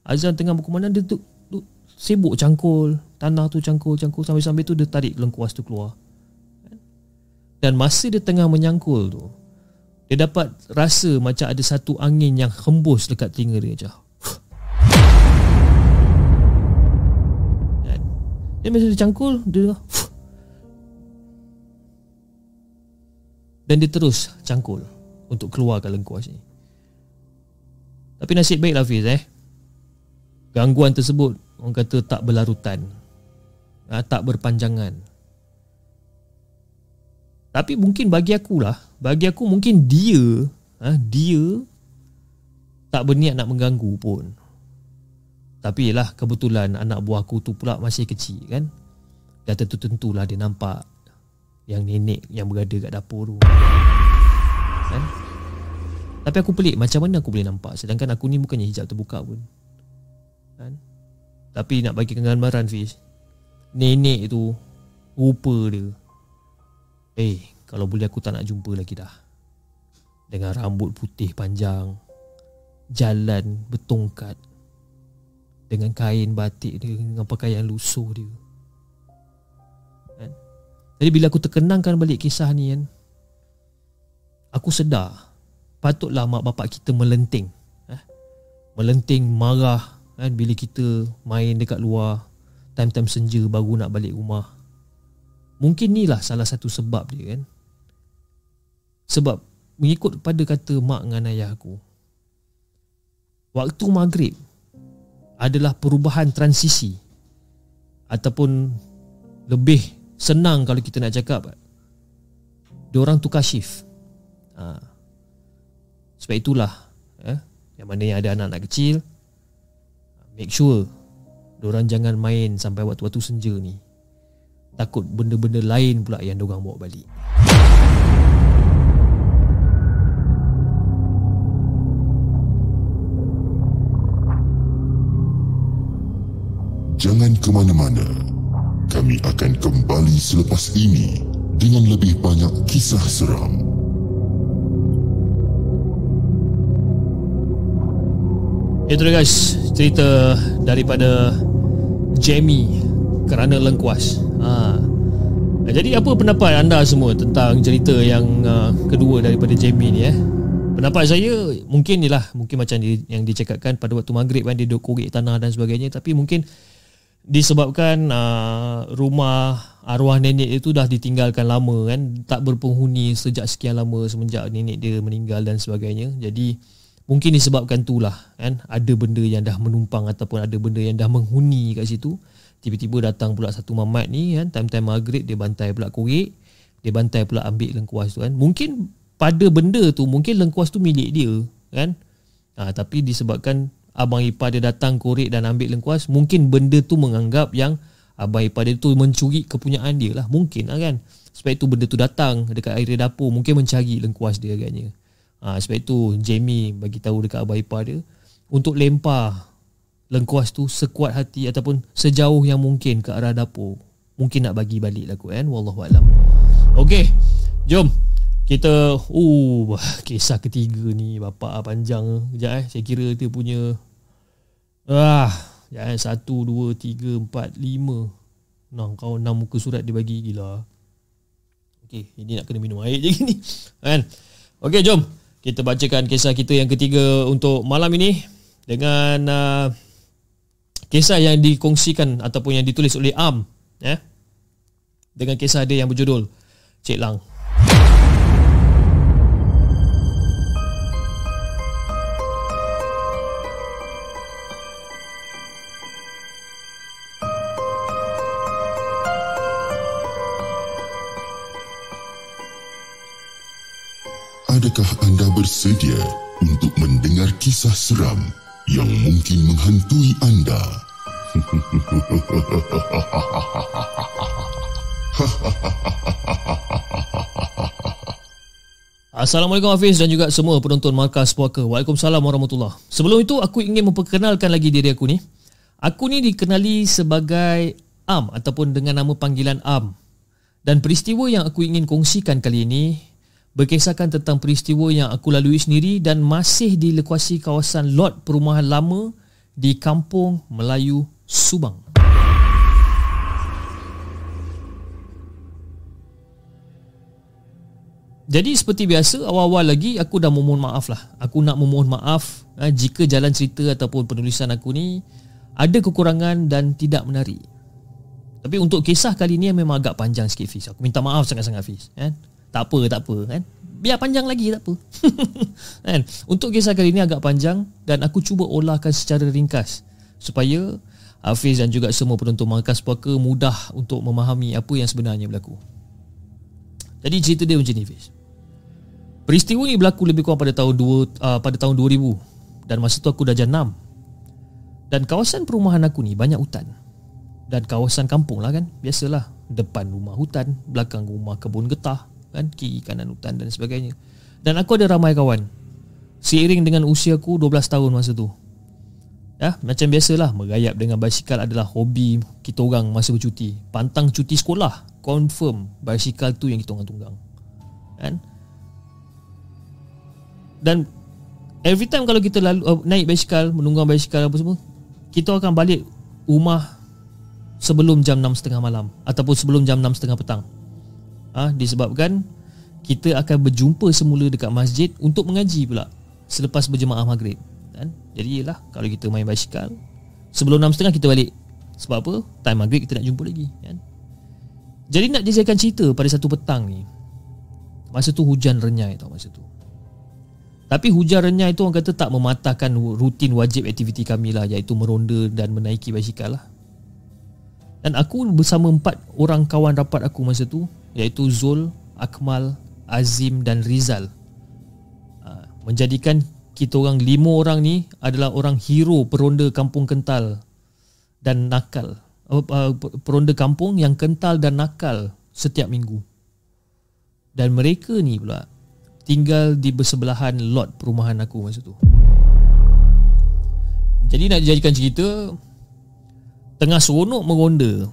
Azan tengah berkumandang dia tu, tu sibuk cangkul tanah tu cangkul cangkul sampai-sampai tu dia tarik lengkuas tu keluar. Kan? Dan masa dia tengah menyangkul tu, dia dapat rasa macam ada satu angin yang hembus dekat telinga dia je. Kan? Dia masa dia cangkul, dia Dan dia terus cangkul Untuk keluarkan lengkuas ni Tapi nasib baik lah Fiz eh. Gangguan tersebut Orang kata tak berlarutan. Ha, Tak berpanjangan. Tapi mungkin bagi aku lah Bagi aku mungkin dia ha, Dia Tak berniat nak mengganggu pun. Tapi lah kebetulan Anak buah aku tu pula masih kecil kan? Dan tentu-tentulah dia nampak yang nenek yang berada kat dapur tu. Kan? Tapi aku pelik macam mana aku boleh nampak? Sedangkan aku ni bukannya hijab terbuka pun. Kan? Tapi nak bagi gambaran Fiz. Nenek tu rupa dia. Eh kalau boleh aku tak nak jumpa lagi dah. Dengan rambut putih panjang. Jalan bertongkat. Dengan kain batik dia dengan pakaian lusuh dia jadi bila aku terkenangkan balik kisah ni kan Aku sedar Patutlah mak bapak kita melenting eh? Melenting marah kan Bila kita main dekat luar Time-time senja baru nak balik rumah Mungkin ni lah salah satu sebab dia kan Sebab mengikut pada kata mak dengan ayah aku Waktu maghrib Adalah perubahan transisi Ataupun lebih Senang kalau kita nak cakap orang tukar shift. Ha. Sebab itulah eh, Yang mana yang ada anak-anak kecil Make sure orang jangan main sampai waktu-waktu senja ni. Takut benda-benda lain pula yang orang bawa balik. Jangan ke mana-mana kami akan kembali selepas ini dengan lebih banyak kisah seram. Itu dia guys, cerita daripada Jamie kerana lengkuas. Ha. Jadi apa pendapat anda semua tentang cerita yang uh, kedua daripada Jamie ni eh? Pendapat saya mungkin ni lah Mungkin macam di, yang dicakapkan pada waktu maghrib kan Dia duduk korek tanah dan sebagainya Tapi mungkin disebabkan uh, rumah arwah nenek itu dah ditinggalkan lama kan. Tak berpenghuni sejak sekian lama semenjak nenek dia meninggal dan sebagainya. Jadi mungkin disebabkan itulah kan. Ada benda yang dah menumpang ataupun ada benda yang dah menghuni kat situ. Tiba-tiba datang pula satu mamat ni kan. Time-time maghrib dia bantai pula korek. Dia bantai pula ambil lengkuas tu kan. Mungkin pada benda tu mungkin lengkuas tu milik dia kan. Ha, tapi disebabkan abang ipar dia datang korek dan ambil lengkuas mungkin benda tu menganggap yang abang ipar dia tu mencuri kepunyaan dia lah. Mungkin lah kan. Sebab itu benda tu datang dekat area dapur mungkin mencari lengkuas dia agaknya. Ha, sebab itu Jamie bagi tahu dekat abang ipar dia untuk lempar lengkuas tu sekuat hati ataupun sejauh yang mungkin ke arah dapur. Mungkin nak bagi balik lah kot kan wallahu alam. Okey jom kita uh kisah ketiga ni bapa panjang kejap eh saya kira dia punya ah ya satu dua tiga empat lima Nah, kau enam muka surat dia bagi gila. Okey, ini nak kena minum air je ni. Kan? Okey, jom. Kita bacakan kisah kita yang ketiga untuk malam ini dengan uh, kisah yang dikongsikan ataupun yang ditulis oleh Am, ya. Dengan kisah dia yang berjudul Cik Lang. Adakah anda bersedia untuk mendengar kisah seram yang mungkin menghantui anda? Assalamualaikum Hafiz dan juga semua penonton Markas Puaka. Waalaikumsalam warahmatullahi Sebelum itu aku ingin memperkenalkan lagi diri aku ni. Aku ni dikenali sebagai Am ataupun dengan nama panggilan Am. Dan peristiwa yang aku ingin kongsikan kali ini berkisahkan tentang peristiwa yang aku lalui sendiri dan masih di lokasi kawasan lot perumahan lama di Kampung Melayu Subang. Jadi seperti biasa awal-awal lagi aku dah memohon maaf lah. Aku nak memohon maaf eh, jika jalan cerita ataupun penulisan aku ni ada kekurangan dan tidak menarik. Tapi untuk kisah kali ni memang agak panjang sikit Fiz. Aku minta maaf sangat-sangat Fiz. Eh? Tak apa tak apa kan? Biar panjang lagi tak apa. Kan? Untuk kisah kali ini agak panjang dan aku cuba olahkan secara ringkas supaya Hafiz dan juga semua penonton markas puaka mudah untuk memahami apa yang sebenarnya berlaku. Jadi cerita dia macam ni Hafiz. Peristiwa ini berlaku lebih kurang pada tahun 2 uh, pada tahun 2000 dan masa tu aku dah jenam dan kawasan perumahan aku ni banyak hutan. Dan kawasan kampung lah kan? Biasalah depan rumah hutan belakang rumah kebun getah kan kiri kanan hutan dan sebagainya. Dan aku ada ramai kawan. Seiring dengan usia aku 12 tahun masa tu. Ya macam biasalah merayap dengan basikal adalah hobi kita orang masa bercuti pantang cuti sekolah confirm basikal tu yang kita orang tunggang. Kan? Dan every time kalau kita lalu uh, naik basikal menunggang basikal apa semua kita akan balik rumah sebelum jam 6.30 malam ataupun sebelum jam 6.30 petang ha, disebabkan kita akan berjumpa semula dekat masjid untuk mengaji pula selepas berjemaah maghrib kan? Jadi ialah kalau kita main basikal sebelum 6.30 kita balik. Sebab apa? Time maghrib kita nak jumpa lagi kan? Jadi nak jajakan cerita pada satu petang ni masa tu hujan renyai tau masa tu. Tapi hujan renyai tu orang kata tak mematahkan rutin wajib aktiviti kami lah iaitu meronda dan menaiki basikal lah. Dan aku bersama empat orang kawan rapat aku masa tu iaitu Zul, Akmal, Azim dan Rizal. Ha, menjadikan kita orang lima orang ni adalah orang hero peronda kampung kental dan nakal. Uh, peronda kampung yang kental dan nakal setiap minggu. Dan mereka ni pula tinggal di bersebelahan lot perumahan aku masa tu. Jadi nak dijadikan cerita tengah seronok meronda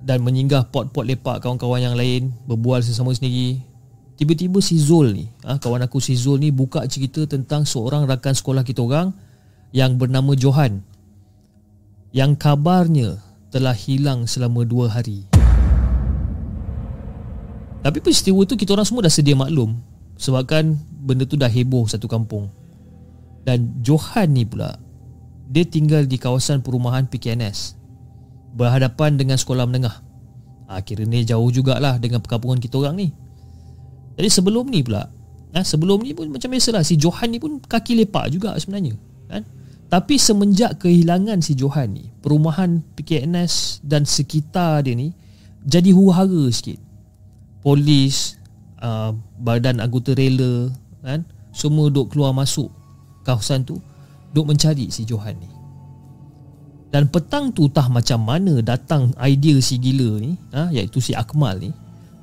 dan menyinggah pot-pot lepak kawan-kawan yang lain berbual sesama sendiri. Tiba-tiba si Zul ni ha, kawan aku si Zul ni buka cerita tentang seorang rakan sekolah kita orang yang bernama Johan yang kabarnya telah hilang selama dua hari. Tapi peristiwa tu kita orang semua dah sedia maklum sebabkan benda tu dah heboh satu kampung. Dan Johan ni pula dia tinggal di kawasan perumahan PKNS berhadapan dengan sekolah menengah. Ha, kira ni jauh jugalah dengan perkampungan kita orang ni. Jadi sebelum ni pula, ha, sebelum ni pun macam biasalah si Johan ni pun kaki lepak juga sebenarnya. Kan? Tapi semenjak kehilangan si Johan ni, perumahan PKNS dan sekitar dia ni jadi huru-hara sikit. Polis, uh, badan anggota rela, kan? semua duk keluar masuk kawasan tu, duk mencari si Johan ni. Dan petang tu tah macam mana datang idea si gila ni ha, Iaitu si Akmal ni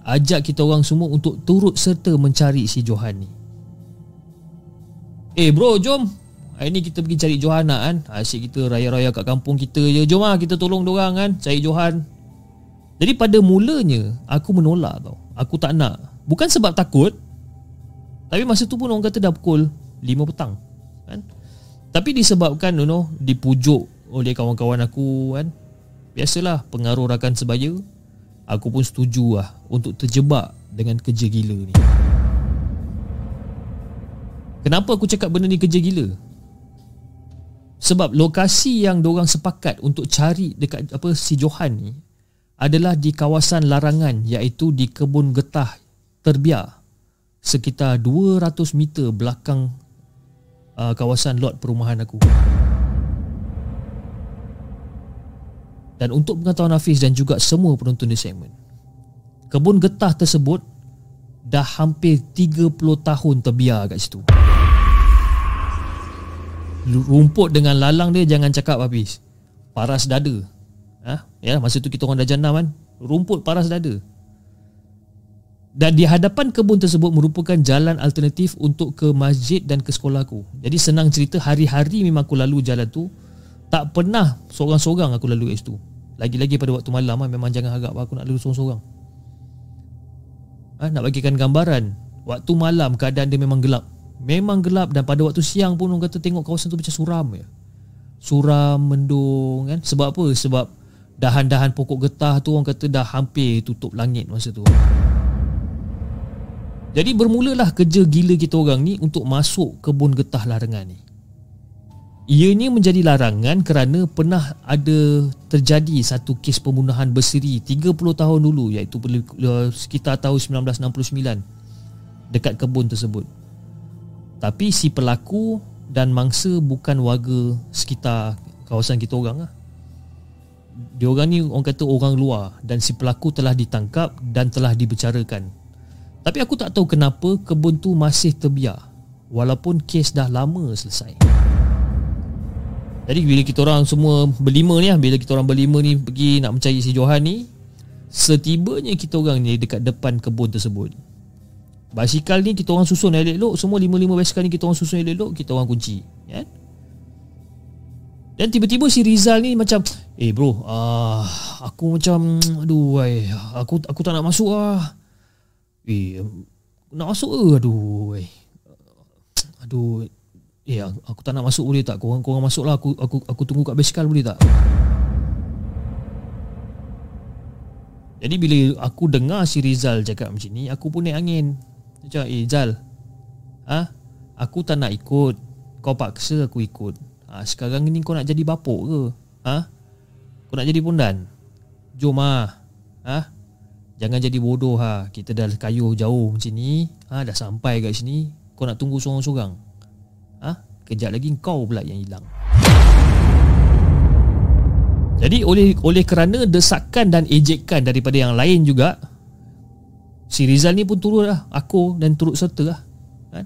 Ajak kita orang semua untuk turut serta mencari si Johan ni. Eh bro jom. Hari ni kita pergi cari Johan nak kan? Asyik kita raya-raya kat kampung kita je. Jom lah kita tolong dorang kan? Cari Johan. Jadi pada mulanya Aku menolak tau. Aku tak nak. Bukan sebab takut Tapi masa tu pun orang kata dah pukul 5 petang kan? Tapi disebabkan you know, Dipujuk oleh kawan-kawan aku kan Biasalah pengaruh rakan sebaya Aku pun setuju lah Untuk terjebak dengan kerja gila ni Kenapa aku cakap benda ni kerja gila? Sebab lokasi yang diorang sepakat untuk cari dekat apa si Johan ni adalah di kawasan larangan iaitu di kebun getah terbiar sekitar 200 meter belakang uh, kawasan lot perumahan aku. Dan untuk pengetahuan Hafiz dan juga semua penonton di segmen Kebun getah tersebut Dah hampir 30 tahun terbiar kat situ. Rumput dengan lalang dia jangan cakap habis Paras dada. Ha? Ya, Masa tu kita orang dah jandam kan Rumput paras dada. Dan di hadapan kebun tersebut merupakan jalan alternatif untuk ke masjid dan ke sekolah aku. Jadi senang cerita hari-hari memang aku lalu jalan tu tak pernah seorang-seorang aku lalu kat situ. Lagi-lagi pada waktu malam lah, Memang jangan harap aku nak lalu seorang-seorang. Ha, Nak bagikan gambaran Waktu malam keadaan dia memang gelap. Memang gelap dan pada waktu siang pun Orang kata tengok kawasan tu macam suram ya. Suram, mendung kan? Sebab apa? Sebab dahan-dahan pokok getah tu Orang kata dah hampir tutup langit masa tu. Jadi bermulalah kerja gila kita orang ni Untuk masuk kebun getah larangan ni Ianya menjadi larangan kerana pernah ada terjadi satu kes pembunuhan berseri 30 tahun dulu iaitu sekitar tahun 1969 dekat kebun tersebut. Tapi si pelaku dan mangsa bukan warga sekitar kawasan kita orang lah. Dia orang ni orang kata orang luar dan si pelaku telah ditangkap dan telah dibicarakan. Tapi aku tak tahu kenapa kebun tu masih terbiar walaupun kes dah lama selesai. Jadi bila kita orang semua berlima ni lah Bila kita orang berlima ni pergi nak mencari si Johan ni Setibanya kita orang ni dekat depan kebun tersebut Basikal ni kita orang susun elok-elok Semua lima-lima basikal ni kita orang susun elok-elok Kita orang kunci ya? Dan tiba-tiba si Rizal ni macam Eh bro uh, Aku macam Aduh ay, aku aku tak nak masuk lah Eh Nak masuk ke Aduh ay. Aduh Eh aku tak nak masuk boleh tak Korang korang masuklah aku aku aku tunggu kat basikal boleh tak Jadi bila aku dengar si Rizal cakap macam ni Aku pun naik angin Macam eh Zal ha? Aku tak nak ikut Kau paksa aku ikut ha, Sekarang ni kau nak jadi bapuk ke ha? Kau nak jadi pondan Jom lah ha? Jangan jadi bodoh ha. Kita dah kayuh jauh macam ni ha? Dah sampai kat sini Kau nak tunggu seorang-seorang ha? Kejap lagi kau pula yang hilang. Jadi oleh oleh kerana desakan dan ejekan daripada yang lain juga Si Rizal ni pun turut lah. Aku dan turut serta lah kan?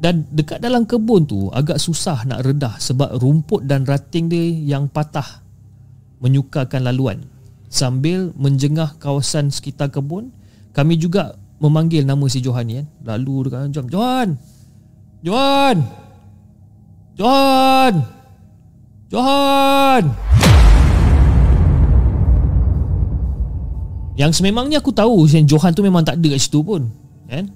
Dan dekat dalam kebun tu Agak susah nak redah Sebab rumput dan rating dia yang patah Menyukakan laluan. Sambil menjengah kawasan sekitar kebun Kami juga memanggil nama si Johan ni kan? Lalu dekat jam Johan Johan! Johan! Johan! Yang sememangnya aku tahu yang Johan tu memang tak ada kat situ pun kan?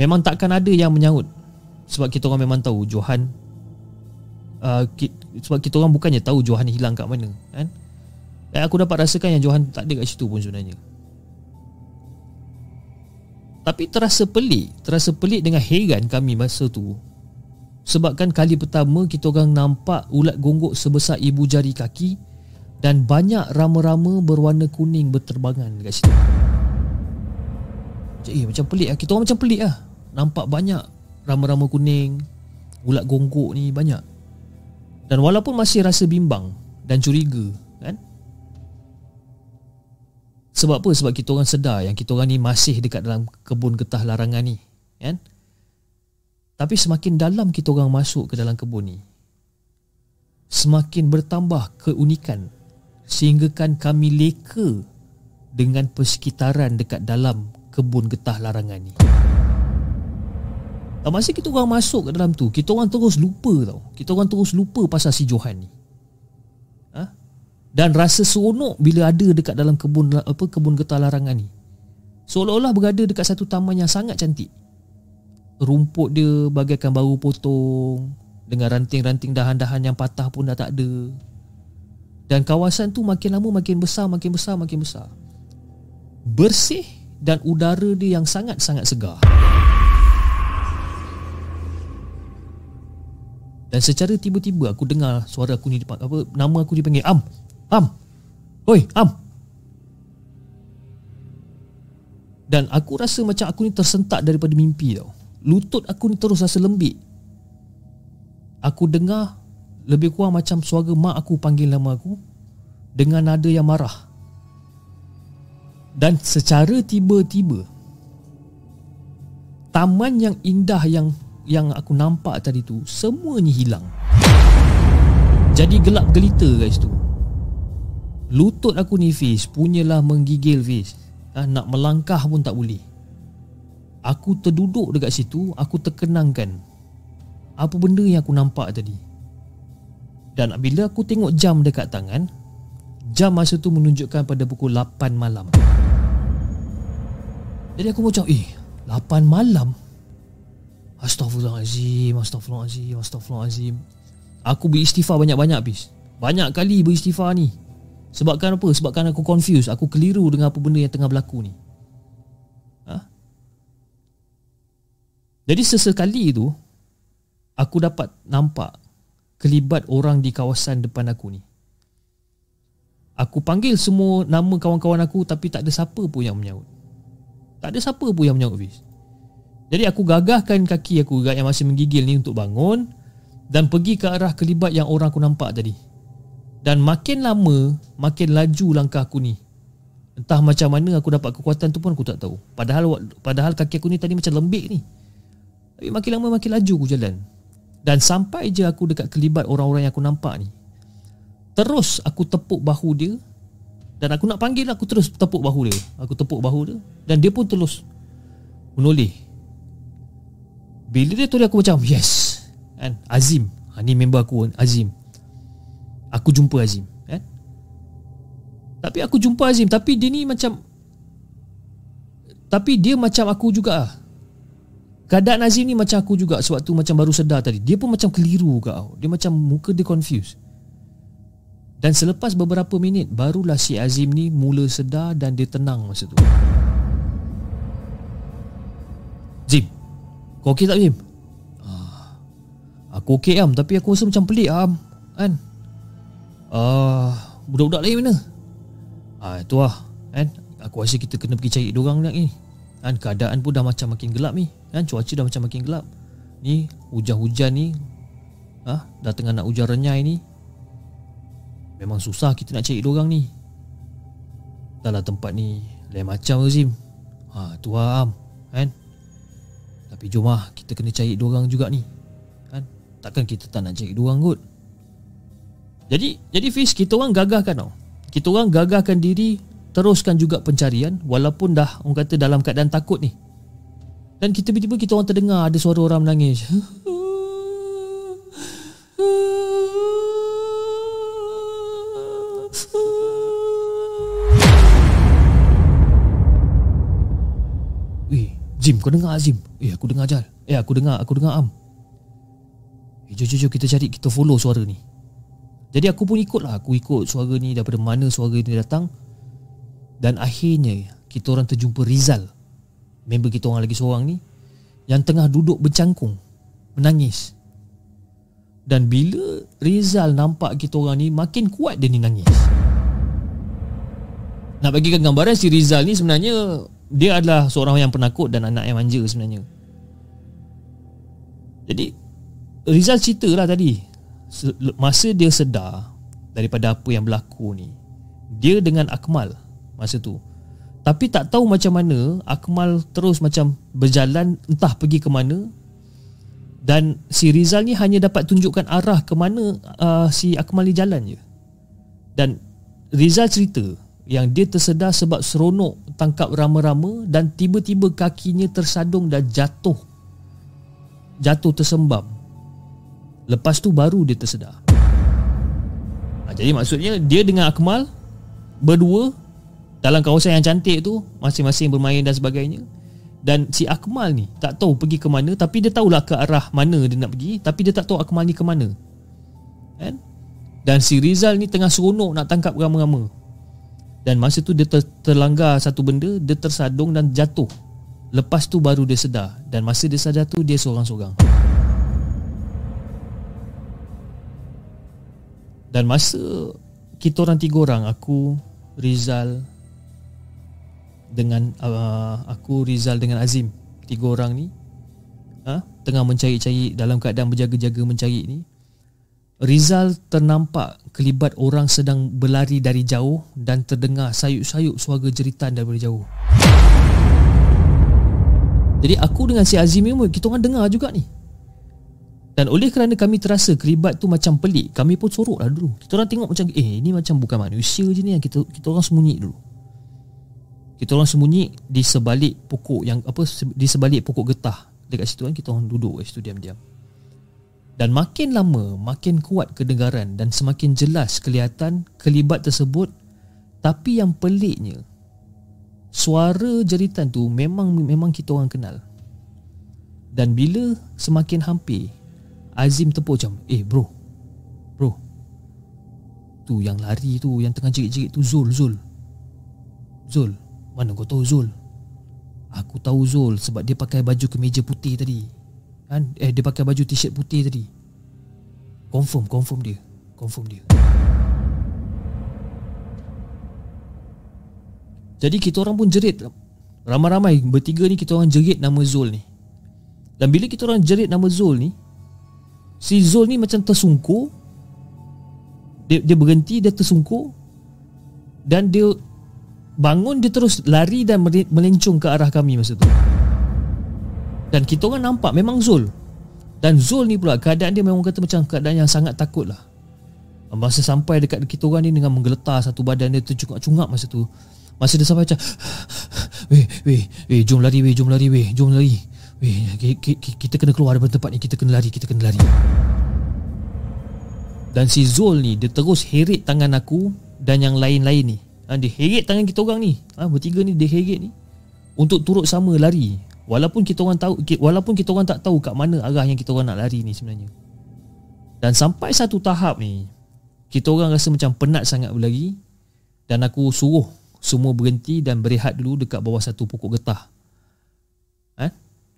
Memang takkan ada yang menyahut Sebab kita orang memang tahu Johan uh, ki, Sebab kita orang bukannya tahu Johan hilang kat mana kan? Dan aku dapat rasakan yang Johan tak ada kat situ pun sebenarnya tapi terasa pelik Terasa pelik dengan heran kami masa tu. Sebabkan kali pertama kita orang nampak ulat gonggok sebesar ibu jari kaki Dan banyak rama-rama berwarna kuning berterbangan dekat situ. Eh macam pelik lah. Kita orang macam pelik lah. Nampak banyak rama-rama kuning Ulat gonggok ni banyak. Dan walaupun masih rasa bimbang Dan curiga sebab apa? Sebab kita orang sedar yang kita orang ni masih dekat dalam kebun getah larangan ni. Kan? Tapi semakin dalam kita orang masuk ke dalam kebun ni, semakin bertambah keunikan sehinggakan kami leka dengan persekitaran dekat dalam kebun getah larangan ni. Tak masa kita orang masuk ke dalam tu, kita orang terus lupa tau. Kita orang terus lupa pasal si Johan ni. Dan rasa seronok bila ada dekat dalam kebun apa kebun getah larangan ni. Seolah-olah berada dekat satu taman yang sangat cantik. Rumput dia bagaikan baru potong dengan ranting-ranting dahan-dahan yang patah pun dah tak ada. Dan kawasan tu makin lama makin besar, makin besar, makin besar. Bersih dan udara dia yang sangat-sangat segar. Dan secara tiba-tiba aku dengar suara aku ni apa nama aku dipanggil Am. Am. Oi, Am. Dan aku rasa macam aku ni tersentak daripada mimpi tau. Lutut aku ni terus rasa lembik. Aku dengar lebih kurang macam suara mak aku panggil nama aku dengan nada yang marah. Dan secara tiba-tiba taman yang indah yang yang aku nampak tadi tu semuanya hilang. Jadi gelap gelita guys tu. Lutut aku ni Fiz punyalah menggigil Fiz. Ha, nak melangkah pun tak boleh. Aku terduduk dekat situ, aku terkenangkan apa benda yang aku nampak tadi. Dan bila aku tengok jam dekat tangan, jam masa tu menunjukkan pada pukul 8 malam. Jadi aku macam, eh, 8 malam? Astaghfirullahalazim, astaghfirullahalazim, astaghfirullahalazim. Aku beristighfar banyak-banyak bis. Banyak kali beristighfar ni. Sebabkan apa? Sebabkan aku confused, aku keliru dengan apa benda yang tengah berlaku ni. Ha? Jadi sesekali tu aku dapat nampak kelibat orang di kawasan depan aku ni. Aku panggil semua nama kawan-kawan aku tapi tak ada siapa pun yang menyaut. Tak ada siapa pun yang menyaut Fiz. Jadi aku gagahkan kaki aku yang masih menggigil ni untuk bangun dan pergi ke arah kelibat yang orang aku nampak tadi. Dan makin lama, makin laju langkah aku ni. Entah macam mana aku dapat kekuatan tu pun aku tak tahu. Padahal padahal kaki aku ni tadi macam lembik ni. Tapi makin lama makin laju aku jalan. Dan sampai je aku dekat kelibat orang-orang yang aku nampak ni. Terus aku tepuk bahu dia dan aku nak panggil aku terus tepuk bahu dia. Aku tepuk bahu dia dan dia pun terus menoleh bila dia toleh aku macam Yes kan? Azim ha, Ni member aku Azim Aku jumpa Azim kan? Tapi aku jumpa Azim Tapi dia ni macam Tapi dia macam aku juga Keadaan Azim ni macam aku juga Sebab tu macam baru sedar tadi. Dia pun macam keliru kau Dia macam muka dia confused. Dan selepas beberapa minit Barulah si Azim ni mula sedar Dan dia tenang masa tu. Zim kau okey tak Bim? Ah, aku okey Am. Tapi aku rasa macam pelik Am. Kan uh, Budak-budak lain mana? Ah, itu lah kan? Aku rasa kita kena pergi cari diorang ni kan? Keadaan pun dah macam makin gelap ni kan? Cuaca dah macam makin gelap Ni hujan-hujan ni ha? Dah tengah nak hujan renyai ni Memang susah kita nak cari diorang ni Dalam tempat ni Lain macam Azim ha, Tu lah Am Kan tapi jom lah Kita kena cari dua orang juga ni kan? Takkan kita tak nak cari dua orang kot Jadi Jadi Fiz Kita orang gagahkan tau. Kita orang gagahkan diri Teruskan juga pencarian Walaupun dah Orang kata dalam keadaan takut ni. Dan kita tiba-tiba Kita orang terdengar Ada suara orang menangis. Jim kau dengar Azim Eh aku dengar Jal. Eh aku dengar Aku dengar Am. Eh jom jom kita cari Kita follow suara ni Jadi aku pun ikut lah Aku ikut suara ni Daripada mana suara ni datang. Dan akhirnya Kita orang terjumpa Rizal Member kita orang lagi seorang ni Yang tengah duduk bercangkung Menangis. Dan bila Rizal nampak kita orang ni Makin kuat dia ni nangis. Nak bagikan gambaran si Rizal ni sebenarnya dia adalah seorang yang penakut dan anak yang manja sebenarnya. Jadi Rizal cerita lah tadi Masa dia sedar Daripada apa yang berlaku ni Dia dengan Akmal Masa tu Tapi tak tahu macam mana Akmal terus macam Berjalan Entah pergi ke mana Dan si Rizal ni hanya dapat tunjukkan arah ke mana uh, Si Akmal ni jalan je Dan Rizal cerita yang dia tersedar sebab seronok tangkap rama-rama dan tiba-tiba kakinya tersadung dan jatuh. Jatuh tersembam. Lepas tu baru dia tersedar. Ha, Jadi maksudnya dia dengan Akmal berdua dalam kawasan yang cantik tu masing-masing bermain dan sebagainya. Dan si Akmal ni tak tahu pergi ke mana tapi dia tahulah ke arah mana dia nak pergi tapi dia tak tahu Akmal ni ke mana. Kan? Dan si Rizal ni tengah seronok nak tangkap rama-rama. Dan masa tu dia ter- terlanggar satu benda, dia tersadung dan jatuh. Lepas tu baru dia sedar dan masa dia sedar tu dia seorang-seorang. Dan masa kita orang tiga orang aku Rizal dengan uh, aku Rizal dengan Azim tiga orang ni ha, tengah mencari-cari dalam keadaan berjaga-jaga mencari ni Rizal ternampak kelibat orang sedang berlari dari jauh dan terdengar sayup-sayup suara jeritan daripada jauh. Jadi aku dengan si Azim ni kita orang dengar juga ni. Dan oleh kerana kami terasa keribat tu macam pelik Kami pun sorok lah dulu. Kita orang tengok macam Eh ini macam bukan manusia je ni Kita kita orang sembunyi dulu. Kita orang sembunyi Di sebalik pokok yang apa Di sebalik pokok getah. Dekat situ kan Kita orang duduk kat situ diam-diam. Dan makin lama Makin kuat kedengaran Dan semakin jelas kelihatan Kelibat tersebut Tapi yang peliknya Suara jeritan tu Memang memang kita orang kenal. Dan bila semakin hampir Azim tepuk macam Eh bro. Bro. Tu yang lari tu Yang tengah jerit-jerit tu Zul Zul. Zul Mana kau tahu Zul? Aku tahu Zul Sebab dia pakai baju kemeja putih tadi. Kan? Eh dia pakai baju t-shirt putih tadi. Confirm Confirm dia. Confirm dia. Jadi kita orang pun jerit. Ramai-ramai Bertiga ni kita orang jerit nama Zul ni. Dan bila kita orang jerit nama Zul ni Si Zul ni macam tersungkur. Dia, dia berhenti Dia tersungkur. Dan dia Bangun dia terus lari Dan melencong ke arah kami masa tu. Dan kita orang nampak Memang Zul. Dan Zul ni pula Keadaan dia memang kata macam Keadaan yang sangat takut lah. Masa sampai dekat kita orang ni Dengan menggeletar satu badan dia Tercungap-cungap masa tu Masa dia sampai macam Weh, weh, weh, jom lari weh, jom lari weh, jom lari Weh, kita kena keluar daripada tempat ni Kita kena lari, kita kena lari. Dan si Zul ni Dia terus heret tangan aku Dan yang lain-lain ni. Ha, Dia heret tangan kita orang ni. Ha, Bertiga ni dia heret ni. Untuk turut sama lari. Walaupun kita orang tahu Walaupun kita orang tak tahu Kat mana arah yang kita orang nak lari ni sebenarnya. Dan sampai satu tahap ni Kita orang rasa macam penat sangat berlari Dan aku suruh Semua berhenti dan berehat dulu Dekat bawah satu pokok getah?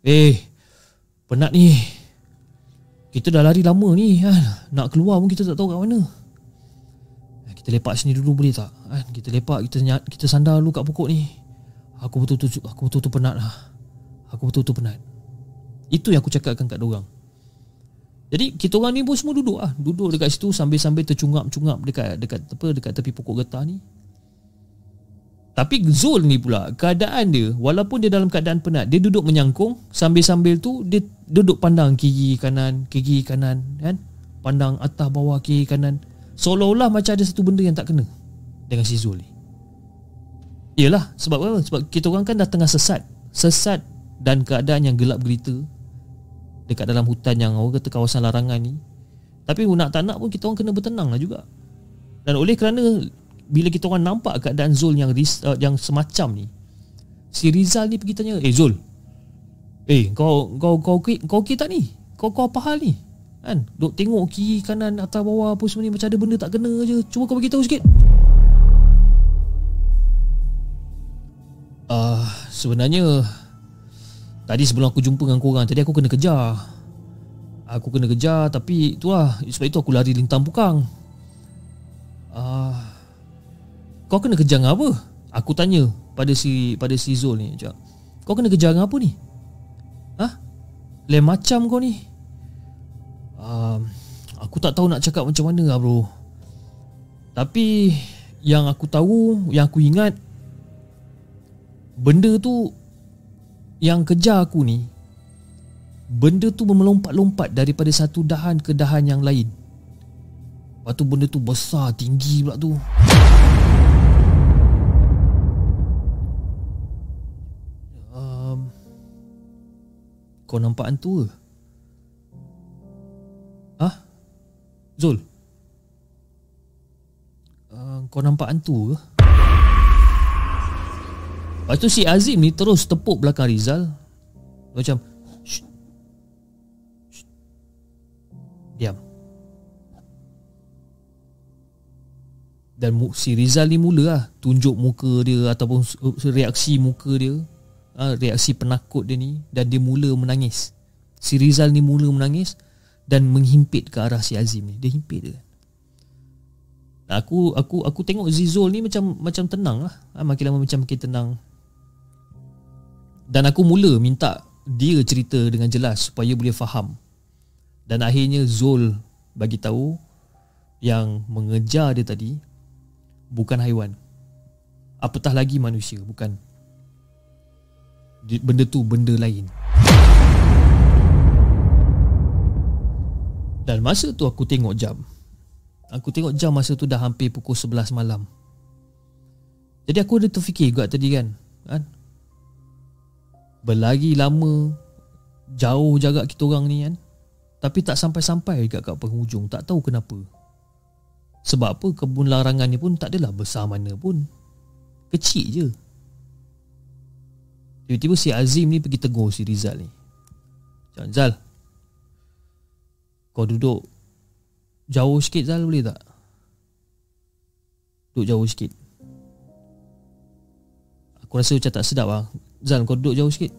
Eh Penat ni Kita dah lari lama ni kan? Nak keluar pun kita tak tahu kat mana eh, Kita lepak sini dulu boleh tak kan? Kita lepak kita kita sandar dulu kat pokok ni Aku betul-betul Aku betul-betul penat lah Aku betul-betul penat Itu yang aku cakapkan kat orang. jadi kita orang ni pun semua duduk ah, duduk dekat situ sambil-sambil tercungap-cungap dekat dekat apa dekat tepi pokok getah ni. Tapi Zul ni pula Keadaan dia Walaupun dia dalam keadaan penat Dia duduk menyangkung Sambil-sambil tu Dia duduk pandang kiri kanan Kiri kanan kan? Pandang atas bawah kiri kanan. Seolah-olah macam ada satu benda yang tak kena Dengan si Zul ni. Yelah Sebab apa? Sebab kita orang kan dah tengah sesat. Sesat Dan keadaan yang gelap gelita Dekat dalam hutan yang Orang kata kawasan larangan ni. Tapi nak tak nak pun Kita orang kena bertenang lah juga. Dan oleh kerana bila kita orang nampak keadaan Zul yang uh, yang semacam ni si Rizal ni pergi tanya eh Zul eh kau kau kau kau, kau okey tak ni? Kau kau apa hal ni? Kan? Duk tengok kiri kanan atas bawah apa semua ni macam ada benda tak kena je. Cuba kau bagi tahu sikit. Ah uh, sebenarnya tadi sebelum aku jumpa dengan korang tadi aku kena kejar. Aku kena kejar tapi itulah sebab itu aku lari lintang pukang. Ah uh, kau kena kejar dengan apa? Aku tanya pada si pada si Zul ni Sekejap. Kau kena kejar dengan apa ni? Hah? Lain macam kau ni uh, Aku tak tahu nak cakap macam mana lah bro Tapi Yang aku tahu Yang aku ingat Benda tu Yang kejar aku ni Benda tu melompat-lompat Daripada satu dahan ke dahan yang lain Lepas tu benda tu besar Tinggi pula tu Kau nampak hantu ke? Hah? Zul? Kau nampak hantu ke? Lepas tu si Azim ni terus tepuk belakang Rizal Macam Shh. Shh. Diam Dan si Rizal ni mula lah Tunjuk muka dia Ataupun reaksi muka dia ha, Reaksi penakut dia ni Dan dia mula menangis Si Rizal ni mula menangis Dan menghimpit ke arah si Azim ni Dia himpit dia Aku aku aku tengok Zizol ni macam macam tenang lah. Ha, makin lama macam makin tenang. Dan aku mula minta dia cerita dengan jelas supaya boleh faham. Dan akhirnya Zul bagi tahu yang mengejar dia tadi bukan haiwan. Apatah lagi manusia, bukan. Benda tu benda lain. Dan masa tu aku tengok jam. Aku tengok jam masa tu dah hampir pukul 11 malam. Jadi aku ada terfikir juga tadi kan. kan? Berlari lama jauh jarak kita orang ni kan. Tapi tak sampai-sampai dekat kat penghujung. Tak tahu kenapa. Sebab apa kebun larangan ni pun tak adalah besar mana pun. Kecil je. Tiba-tiba si Azim ni pergi tegur si Rizal ni. Jangan Zal. Kau duduk jauh sikit Zal boleh tak? Duduk jauh sikit. Aku rasa macam tak sedap lah. Zal kau duduk jauh sikit.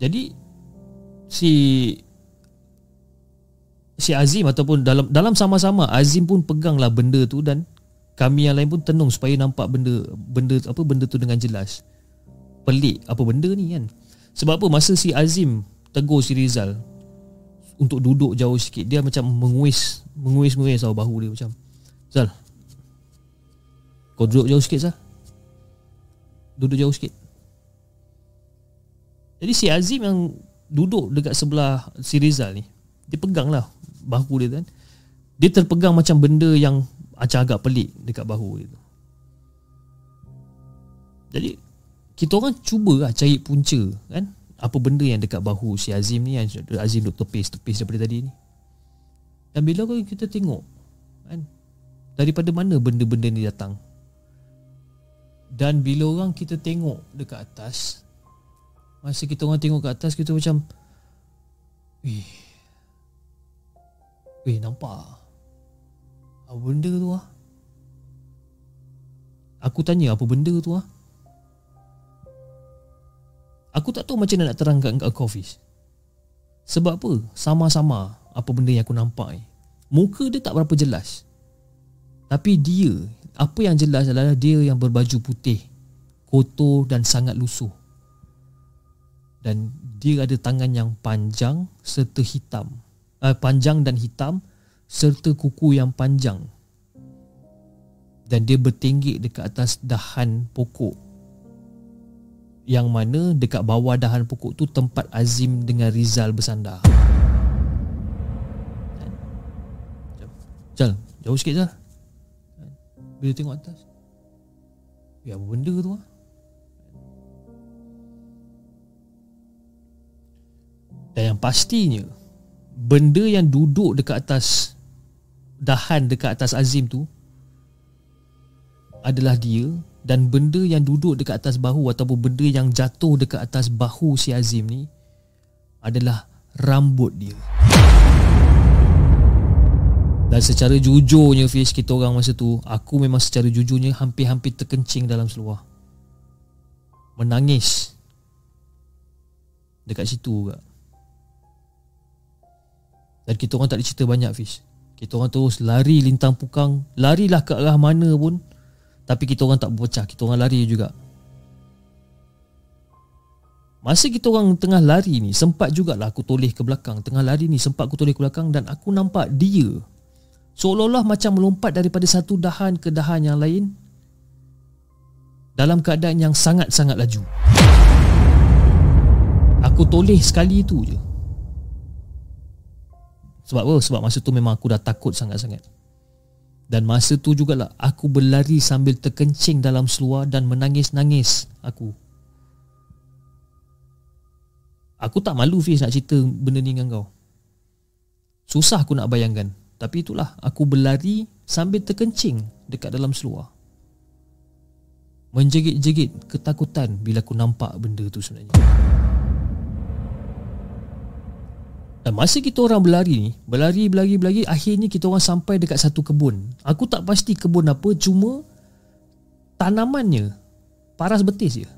Jadi si si Azim ataupun dalam dalam sama-sama Azim pun peganglah benda tu dan kami yang lain pun tenung supaya nampak benda benda apa benda tu dengan jelas. Pelik apa benda ni kan. Sebab apa masa si Azim tegur si Rizal untuk duduk jauh sikit dia macam menguis menguis-nguis tau bahu dia macam Zal kau duduk jauh sikit Zal duduk jauh sikit jadi si Azim yang duduk dekat sebelah si Rizal ni dia pegang lah bahu dia kan dia terpegang macam benda yang macam agak pelik dekat bahu dia tu jadi kita orang cuba lah cari punca kan? Apa benda yang dekat bahu si Azim ni yang Azim duk tepis-tepis daripada tadi ni. Dan bila kita tengok kan? Daripada mana benda-benda ni datang. Dan bila orang kita tengok dekat atas masa kita orang tengok kat atas kita macam Wih. Wih nampak Apa benda tu ah? Aku tanya apa benda tu ah? Aku tak tahu macam mana nak terangkan kat kau Fiz Sebab apa? Sama-sama apa benda yang aku nampak ni. Muka dia tak berapa jelas. Tapi dia Apa yang jelas adalah dia yang berbaju putih Kotor dan sangat lusuh. Dan dia ada tangan yang panjang serta hitam. Uh, Panjang dan hitam Serta kuku yang panjang Dan dia bertinggik dekat atas dahan pokok yang mana dekat bawah dahan pokok tu tempat Azim dengan Rizal bersandar. Jal, jauh sikit Jal. Bila tengok atas. Ya, apa benda tu ah? Dan yang pastinya benda yang duduk dekat atas dahan dekat atas Azim tu adalah dia dan benda yang duduk dekat atas bahu ataupun benda yang jatuh dekat atas bahu si Azim ni adalah rambut dia. Dan secara jujurnya Fiz kita orang masa tu Aku memang secara jujurnya hampir-hampir terkencing dalam seluar. Menangis. Dekat situ juga. Dan kita orang tak ada cerita banyak Fiz Kita orang terus lari lintang pukang. Larilah ke arah mana pun. Tapi kita orang tak berpecah. Kita orang lari juga. Masa kita orang tengah lari ni Sempat jugalah aku toleh ke belakang. Tengah lari ni sempat aku toleh ke belakang Dan aku nampak dia. Seolah-olah macam melompat daripada satu dahan ke dahan yang lain Dalam keadaan yang sangat-sangat laju. Aku toleh sekali itu je Sebab apa? Sebab masa tu memang aku dah takut sangat-sangat dan masa tu jugalah aku berlari sambil terkencing dalam seluar dan menangis-nangis aku. Aku tak malu Fiz nak cerita benda ni dengan kau. Susah aku nak bayangkan. Tapi itulah Aku berlari Sambil terkencing Dekat dalam seluar Menjegit-jegit Ketakutan Bila aku nampak benda tu sebenarnya masa kita orang berlari ni Berlari, berlari, berlari Akhirnya kita orang sampai dekat satu kebun. Aku tak pasti kebun apa Cuma Tanamannya Paras betis je.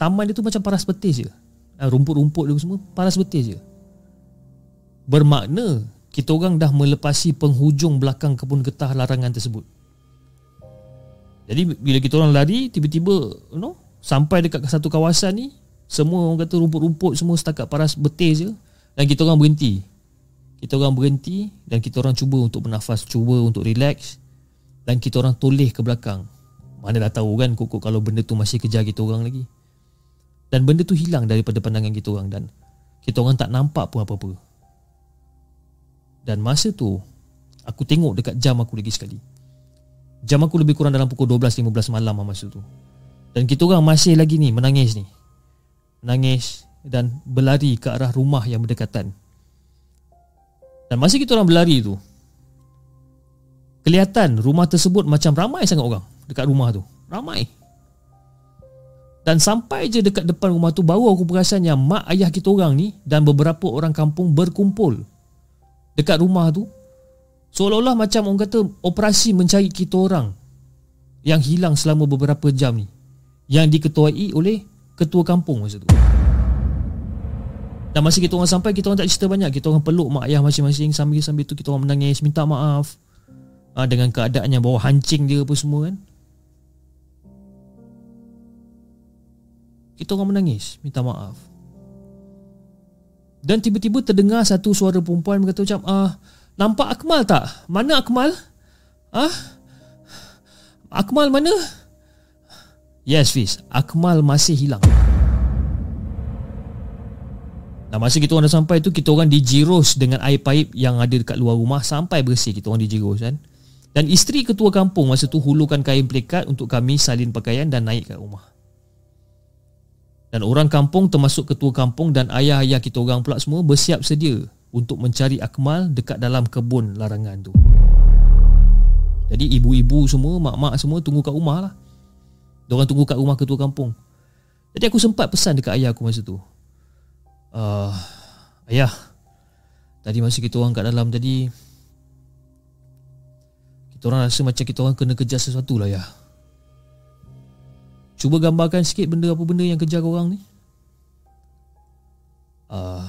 Taman dia tu macam paras betis je. Ah, Rumput-rumput dia semua Paras betis je. Bermakna Kita orang dah melepasi penghujung belakang kebun getah larangan tersebut. Jadi bila kita orang lari Tiba-tiba you know, Sampai dekat satu kawasan ni Semua orang kata rumput-rumput Semua setakat paras betis je dan kita orang berhenti. Kita orang berhenti Dan kita orang cuba untuk bernafas Cuba untuk relax Dan kita orang toleh ke belakang. Mana dah tahu kan Kok kalau benda tu masih kejar kita orang lagi. Dan benda tu hilang daripada pandangan kita orang Dan kita orang tak nampak pun apa-apa. Dan masa tu Aku tengok dekat jam aku lagi sekali. Jam aku lebih kurang dalam pukul 12-15 malam lah masa tu. Dan kita orang masih lagi ni menangis ni. Menangis dan berlari ke arah rumah yang berdekatan. Dan masa kita orang berlari tu, kelihatan rumah tersebut macam ramai sangat orang dekat rumah tu. Ramai. Dan sampai je dekat depan rumah tu baru aku perasan yang mak ayah kita orang ni dan beberapa orang kampung berkumpul dekat rumah tu seolah-olah macam orang kata operasi mencari kita orang yang hilang selama beberapa jam ni yang diketuai oleh ketua kampung masa tu. Dan masa kita orang sampai Kita orang tak cerita banyak. Kita orang peluk mak ayah masing-masing. Sambil-sambil tu kita orang menangis Minta maaf. Ha, Dengan keadaan yang bawa hancing dia apa semua kan. Kita orang menangis Minta maaf. Dan tiba-tiba terdengar satu suara perempuan Berkata macam ah, Nampak Akmal tak? Mana Akmal? Ah, Akmal mana? Yes Fiz. Akmal masih hilang Nah masa kita orang dah sampai tu Kita orang dijirus dengan air paip Yang ada dekat luar rumah Sampai bersih kita orang dijirus kan? Dan isteri ketua kampung masa tu Hulukan kain pelikat Untuk kami salin pakaian Dan naik ke rumah. Dan orang kampung termasuk ketua kampung Dan ayah-ayah kita orang pula semua Bersiap sedia Untuk mencari Akmal Dekat dalam kebun larangan tu. Jadi ibu-ibu semua Mak-mak semua tunggu kat rumah lah. Diorang tunggu kat rumah ketua kampung. Jadi aku sempat pesan dekat ayah aku masa tu uh, Ayah. Tadi masa kita orang kat dalam tadi Kita orang rasa macam kita orang kena kejar sesuatu lah ya Cuba gambarkan sikit benda apa benda yang kejar orang ni. Uh,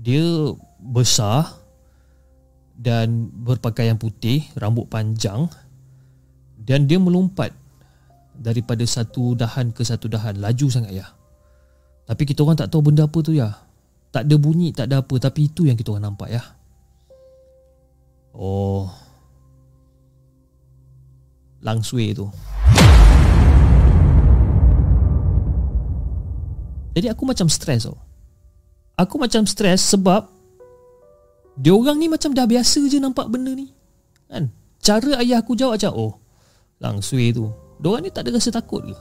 Dia besar Dan berpakaian putih Rambut panjang Dan dia melompat Daripada satu dahan ke satu dahan. Laju sangat ya tapi kita orang tak tahu benda apa tu ya. Tak ada bunyi, tak ada apa. Tapi itu yang kita orang nampak ya. Oh. Langsui tu. Jadi aku macam stres tau. Aku macam stres sebab dia orang ni macam dah biasa je nampak benda ni. Kan? Cara ayah aku jawab macam, oh, langsui tu. Dia orang ni tak ada rasa takut ke?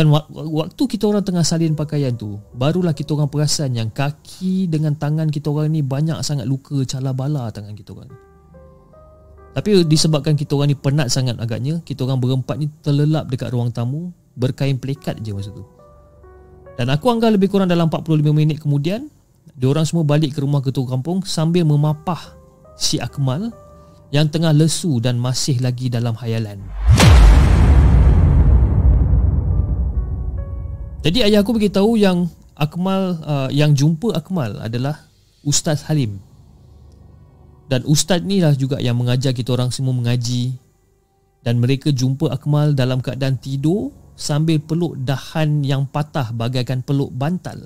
Dan waktu kita orang tengah salin pakaian tu Barulah kita orang perasan yang kaki dengan tangan kita orang ni Banyak sangat luka cala bala tangan kita orang. Tapi disebabkan kita orang ni penat sangat agaknya Kita orang berempat ni terlelap dekat ruang tamu Berkain pelikat je masa tu. Dan aku anggap lebih kurang dalam 45 minit kemudian Diorang semua balik ke rumah ketua kampung Sambil memapah si Akmal Yang tengah lesu dan masih lagi dalam hayalan Jadi ayah aku beritahu yang Akmal uh, yang jumpa Akmal adalah Ustaz Halim. Dan ustaz ni lah juga yang mengajar kita orang semua mengaji dan mereka jumpa Akmal dalam keadaan tidur sambil peluk dahan yang patah bagaikan peluk bantal.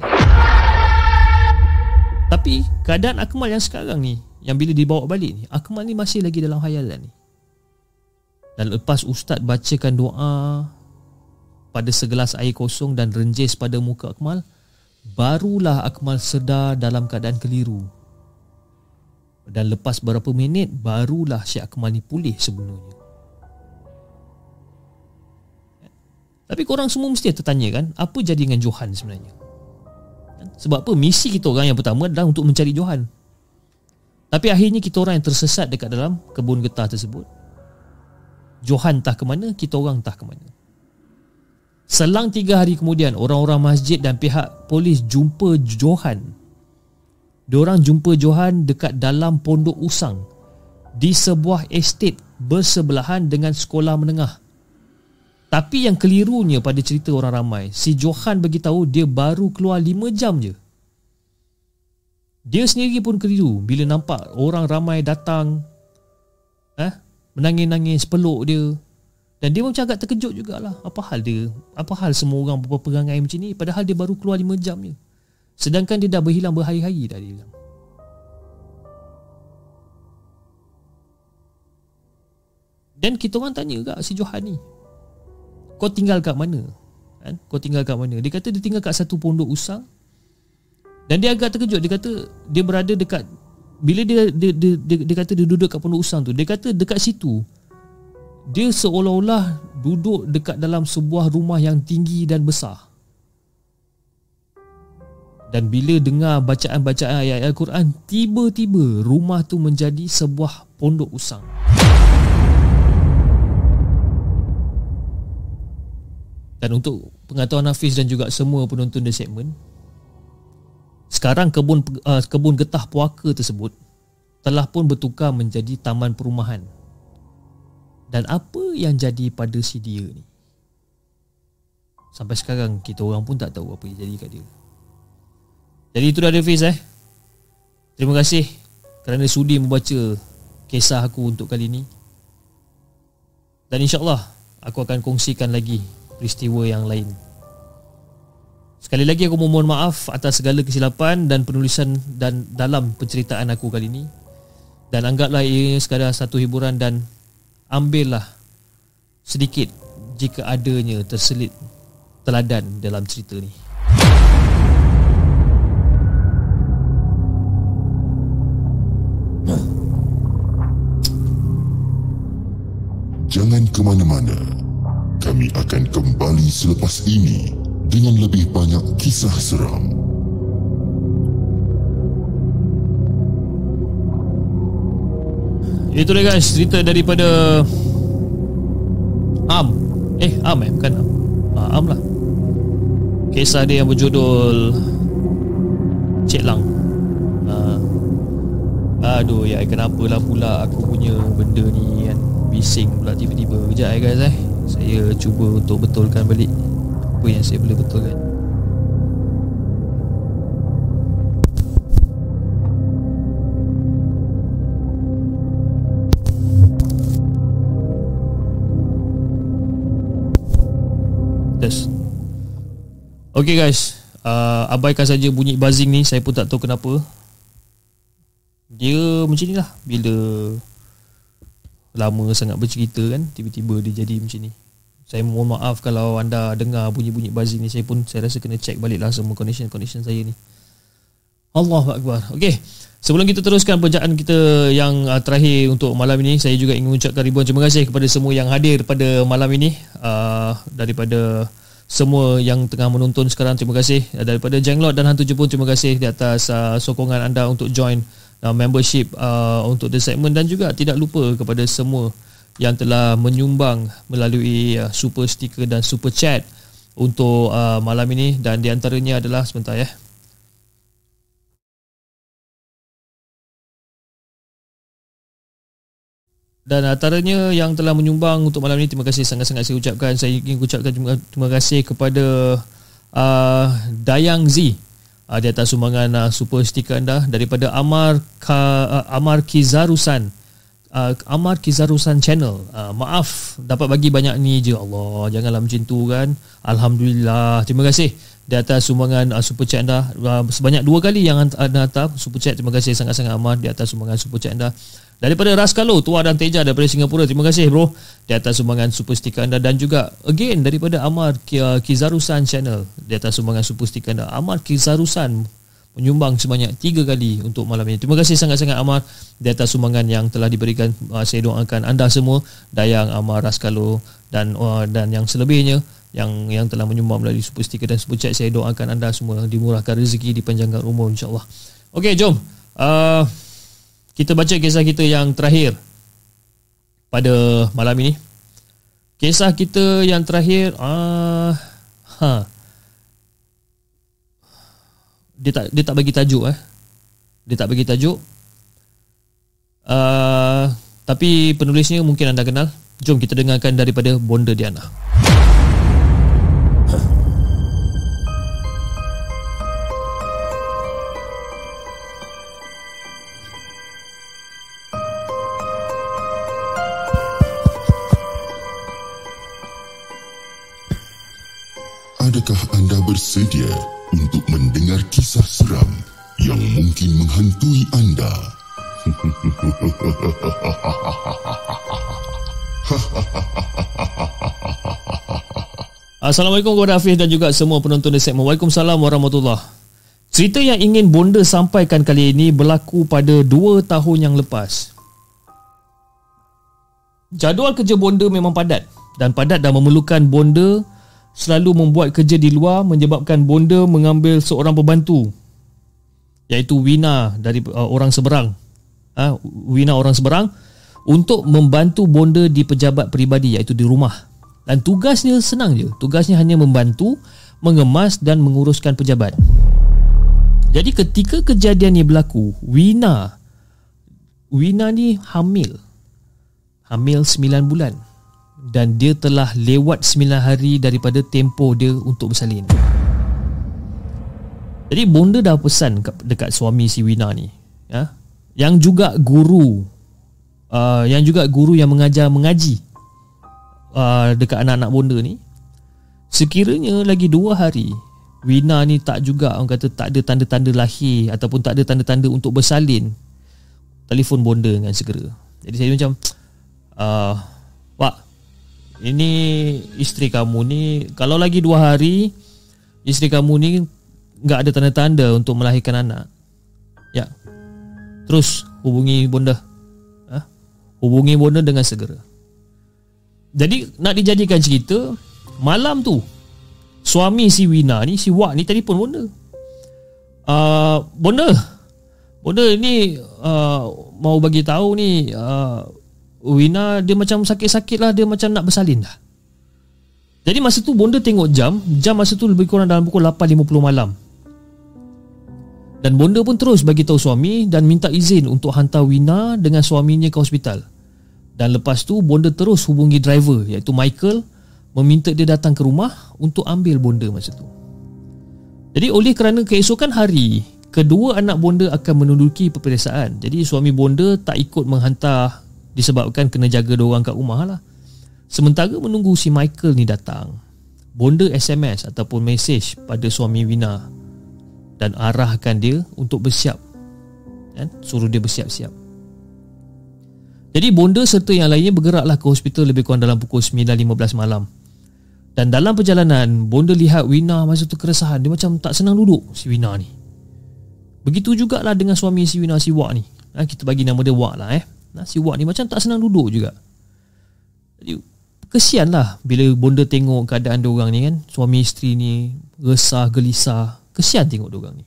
Tapi keadaan Akmal yang sekarang ni yang bila dibawa balik ni Akmal ni masih lagi dalam hayalan ni. Dan lepas ustaz bacakan doa pada segelas air kosong dan renjis pada muka Akmal Barulah Akmal sedar dalam keadaan keliru Dan lepas beberapa minit Barulah Syed Akmal ni pulih sebenarnya Tapi korang semua mesti tertanya kan Apa jadi dengan Johan sebenarnya Sebab apa? Misi kita orang yang pertama adalah untuk mencari Johan. Tapi akhirnya kita orang yang tersesat dekat dalam kebun getah tersebut. Johan entah ke mana, kita orang entah ke mana. Selang tiga hari kemudian, orang-orang masjid dan pihak polis jumpa Johan. Diorang jumpa Johan dekat dalam pondok usang di sebuah estate bersebelahan dengan sekolah menengah. Tapi yang kelirunya pada cerita orang ramai, si Johan beritahu dia baru keluar 5 jam je. Dia sendiri pun keliru bila nampak orang ramai datang eh, menangis-nangis peluk dia. Dan dia macam agak terkejut jugalah. Apa hal dia? Apa hal semua orang berperangai macam ni padahal dia baru keluar 5 jam je. Sedangkan dia dah berhilang berhari-hari dah dia bilang. Dan kita orang tanya juga si Johan ni kau tinggal kat mana? Kan? Kau tinggal kat mana? Dia kata dia tinggal kat satu pondok usang. Dan dia agak terkejut. Dia kata dia berada dekat bila dia dia, dia dia dia kata dia duduk kat pondok usang tu. Dia kata dekat situ dia seolah-olah duduk dekat dalam sebuah rumah yang tinggi dan besar. Dan bila dengar bacaan-bacaan ayat Al-Quran, tiba-tiba rumah tu menjadi sebuah pondok usang. Dan untuk pengetahuan Hafiz dan juga semua penonton di segmen Sekarang kebun uh, kebun getah puaka tersebut Telah pun bertukar menjadi taman perumahan Dan apa yang jadi pada si dia ni Sampai sekarang kita orang pun tak tahu apa yang jadi kat dia Jadi itu dah Hafiz eh Terima kasih kerana sudi membaca kisah aku untuk kali ini Dan insyaAllah aku akan kongsikan lagi peristiwa yang lain. Sekali lagi aku mohon maaf atas segala kesilapan dan penulisan dan dalam penceritaan aku kali ini. Dan anggaplah ia sekadar satu hiburan dan ambillah sedikit jika adanya terselit teladan dalam cerita ni. Jangan ke mana-mana kami akan kembali selepas ini dengan lebih banyak kisah seram. Itu dia guys, cerita daripada Am. Eh, Am eh, bukan Am. Ah, Am lah. Kisah dia yang berjudul Cik Lang. Ah. Aduh, ya kenapa lah pula aku punya benda ni kan bising pula tiba-tiba. Kejap eh guys eh saya cuba untuk betulkan balik apa yang saya boleh betulkan Okay guys. Uh, Abaikan saja bunyi buzzing ni. Saya pun tak tahu kenapa. Dia macam ni lah. Bila lama sangat bercerita kan tiba-tiba dia jadi macam ni. Saya mohon maaf kalau anda dengar bunyi-bunyi buzzing ni. Saya pun saya rasa kena check balik lah semua condition-condition saya ni. Allahu Akbar. Ok sebelum kita teruskan perbincangan kita yang uh, terakhir untuk malam ini saya juga ingin mengucapkan ribuan terima kasih kepada semua yang hadir pada malam ini. Uh, daripada semua yang tengah menonton sekarang terima kasih. Daripada Jenglot dan Hantu Jepun terima kasih di atas uh, sokongan anda untuk join uh, membership uh, untuk the segment. Dan juga tidak lupa kepada semua yang telah menyumbang melalui uh, super sticker dan super chat untuk uh, malam ini. Dan di antaranya adalah sebentar ya. Dan antaranya yang telah menyumbang untuk malam ini terima kasih sangat-sangat saya ucapkan. Saya ingin ucapkan terima, kasih kepada uh, Dayang Z uh, di atas sumbangan uh, super stiker anda daripada Amar Ka, uh, Amar Kizarusan uh, Amar Kizarusan channel. Uh, maaf dapat bagi banyak ni je. Allah janganlah macam tu kan. Alhamdulillah. Terima kasih di atas sumbangan uh, super chat anda. Uh, sebanyak dua kali yang anda hantar super chat. Terima kasih sangat-sangat Amar di atas sumbangan super chat anda Daripada Raskalo, Tua dan Teja daripada Singapura. Terima kasih bro di atas sumbangan super stiker anda dan juga again daripada Amar Kizarusan channel di atas sumbangan super stiker anda. Amar Kizarusan menyumbang sebanyak tiga kali untuk malam ini. Terima kasih sangat-sangat Amar di atas sumbangan yang telah diberikan. Uh, saya doakan anda semua, Dayang, Amar, Raskalo dan uh, dan yang selebihnya yang yang telah menyumbang melalui super sticker dan super chat saya doakan anda semua dimurahkan rezeki dipanjangkan umur insyaallah. Okey jom. Uh, kita baca kisah kita yang terakhir pada malam ini. Kisah kita yang terakhir uh, ha. Dia tak dia tak bagi tajuk eh. Dia tak bagi tajuk. Uh, tapi penulisnya mungkin anda kenal. Jom kita dengarkan daripada Bonda Diana. Adakah anda bersedia untuk mendengar kisah seram yang mungkin menghantui anda? Assalamualaikum kepada Hafiz dan juga semua penonton di segmen Waalaikumsalam warahmatullahi Cerita yang ingin Bonda sampaikan kali ini berlaku pada 2 tahun yang lepas. Jadual kerja Bonda memang padat dan padat dan memerlukan Bonda selalu membuat kerja di luar menyebabkan Bonda mengambil seorang pembantu iaitu Wina dari uh, orang seberang. Ha, Wina orang seberang untuk membantu Bonda di pejabat peribadi iaitu di rumah. Dan tugasnya senang je. Tugasnya hanya membantu, mengemas dan menguruskan pejabat. Jadi ketika kejadian ni berlaku, Wina Wina ni hamil. Hamil 9 bulan. Dan dia telah lewat 9 hari daripada tempoh dia untuk bersalin. Jadi bonda dah pesan dekat suami si Wina ni. Ya? Yang juga guru. Uh, yang juga guru yang mengajar mengaji uh, dekat anak-anak bonda ni sekiranya lagi dua hari Wina ni tak juga orang kata tak ada tanda-tanda lahir ataupun tak ada tanda-tanda untuk bersalin telefon bonda dengan segera jadi saya macam uh, ini isteri kamu ni kalau lagi dua hari isteri kamu ni nggak ada tanda-tanda untuk melahirkan anak. Ya. Terus hubungi bonda. Ha? hubungi bonda dengan segera. Jadi nak dijadikan cerita Malam tu Suami si Wina ni Si Wak ni telefon Bonda. Uh, Bonda. Bonda ni uh, Mau bagi tahu ni uh, Wina dia macam sakit-sakit lah Dia macam nak bersalin dah Jadi masa tu Bonda tengok jam Jam masa tu lebih kurang dalam pukul 8.50 malam dan Bonda pun terus bagi tahu suami dan minta izin untuk hantar Wina dengan suaminya ke hospital. Dan lepas tu bonda terus hubungi driver iaitu Michael meminta dia datang ke rumah untuk ambil bonda masa tu. Jadi oleh kerana keesokan hari kedua anak bonda akan menunduki peperiksaan. Jadi suami bonda tak ikut menghantar disebabkan kena jaga dia orang kat rumah lah. Sementara menunggu si Michael ni datang, bonda SMS ataupun mesej pada suami Wina dan arahkan dia untuk bersiap. Kan? Suruh dia bersiap-siap. Jadi bonda serta yang lainnya bergeraklah ke hospital lebih kurang dalam pukul 9.15 malam. Dan dalam perjalanan, bonda lihat Wina masa tu keresahan. Dia macam tak senang duduk si Wina ni. Begitu jugalah dengan suami si Wina, si Wak ni. Ha, kita bagi nama dia Wak lah eh. Ha, si Wak ni macam tak senang duduk juga. Jadi, kesian lah bila bonda tengok keadaan dia orang ni kan. Suami isteri ni resah, gelisah. Kesian tengok dia orang ni.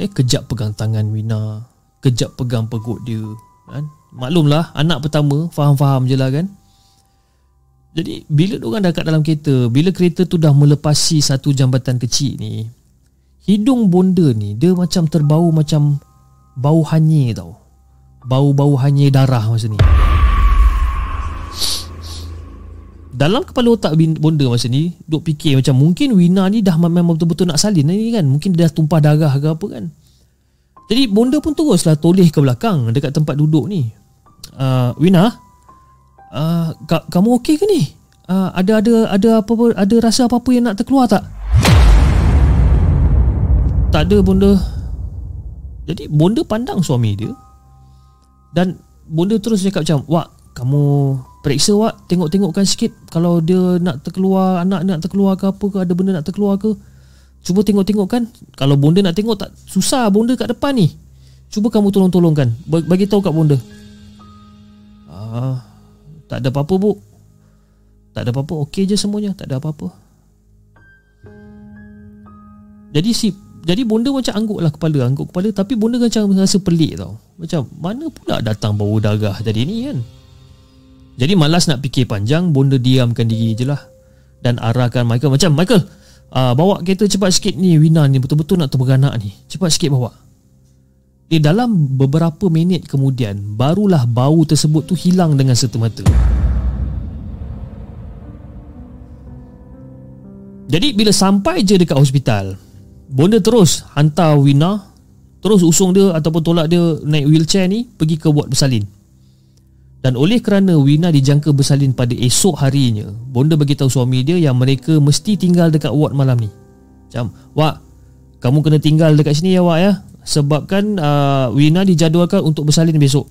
Eh, kejap pegang tangan Wina. Kejap pegang perut dia kan? Maklumlah anak pertama Faham-faham je lah kan Jadi bila orang dah kat dalam kereta Bila kereta tu dah melepasi Satu jambatan kecil ni Hidung bonda ni Dia macam terbau macam Bau hanyir tau Bau-bau hanyir darah masa ni dalam kepala otak bonda masa ni Duk fikir macam Mungkin Wina ni dah memang betul-betul nak salin ni kan Mungkin dia dah tumpah darah ke apa kan jadi bonda pun teruslah toleh ke belakang dekat tempat duduk ni. Uh, Wina, uh, ka- kamu okey ke ni? Uh, ada ada ada apa ada rasa apa-apa yang nak terkeluar tak? Tak ada bonda. Jadi bonda pandang suami dia. Dan bonda terus cakap macam, "Wak, kamu periksa wak, tengok-tengokkan sikit kalau dia nak terkeluar, anak nak terkeluar ke apa ke, ada benda nak terkeluar ke." Cuba tengok-tengok kan Kalau bonda nak tengok tak Susah bonda kat depan ni. Cuba kamu tolong-tolongkan. Bagi tahu kat bonda. Ah, Tak ada apa-apa bu. Tak ada apa-apa. Okey je semuanya. Tak ada apa-apa. Jadi si jadi bonda macam angguk lah kepala Angguk kepala. Tapi bonda macam rasa pelik tau. Macam mana pula datang bau darah jadi ni kan? Jadi malas nak fikir panjang Bonda diamkan diri je lah. Dan arahkan Michael Macam Michael uh, Bawa kereta cepat sikit ni Wina ni. Betul-betul nak terberanak ni. Cepat sikit bawa. Di dalam beberapa minit kemudian Barulah bau tersebut tu hilang dengan serta-merta. Jadi bila sampai je dekat hospital Bonda terus hantar Wina Terus usung dia ataupun tolak dia naik wheelchair ni Pergi ke ward bersalin Dan oleh kerana Wina dijangka bersalin pada esok harinya Bonda beritahu suami dia yang mereka mesti tinggal dekat ward malam ni Macam, Wak, kamu kena tinggal dekat sini ya Wak ya sebabkan uh, Wina dijadualkan untuk bersalin besok.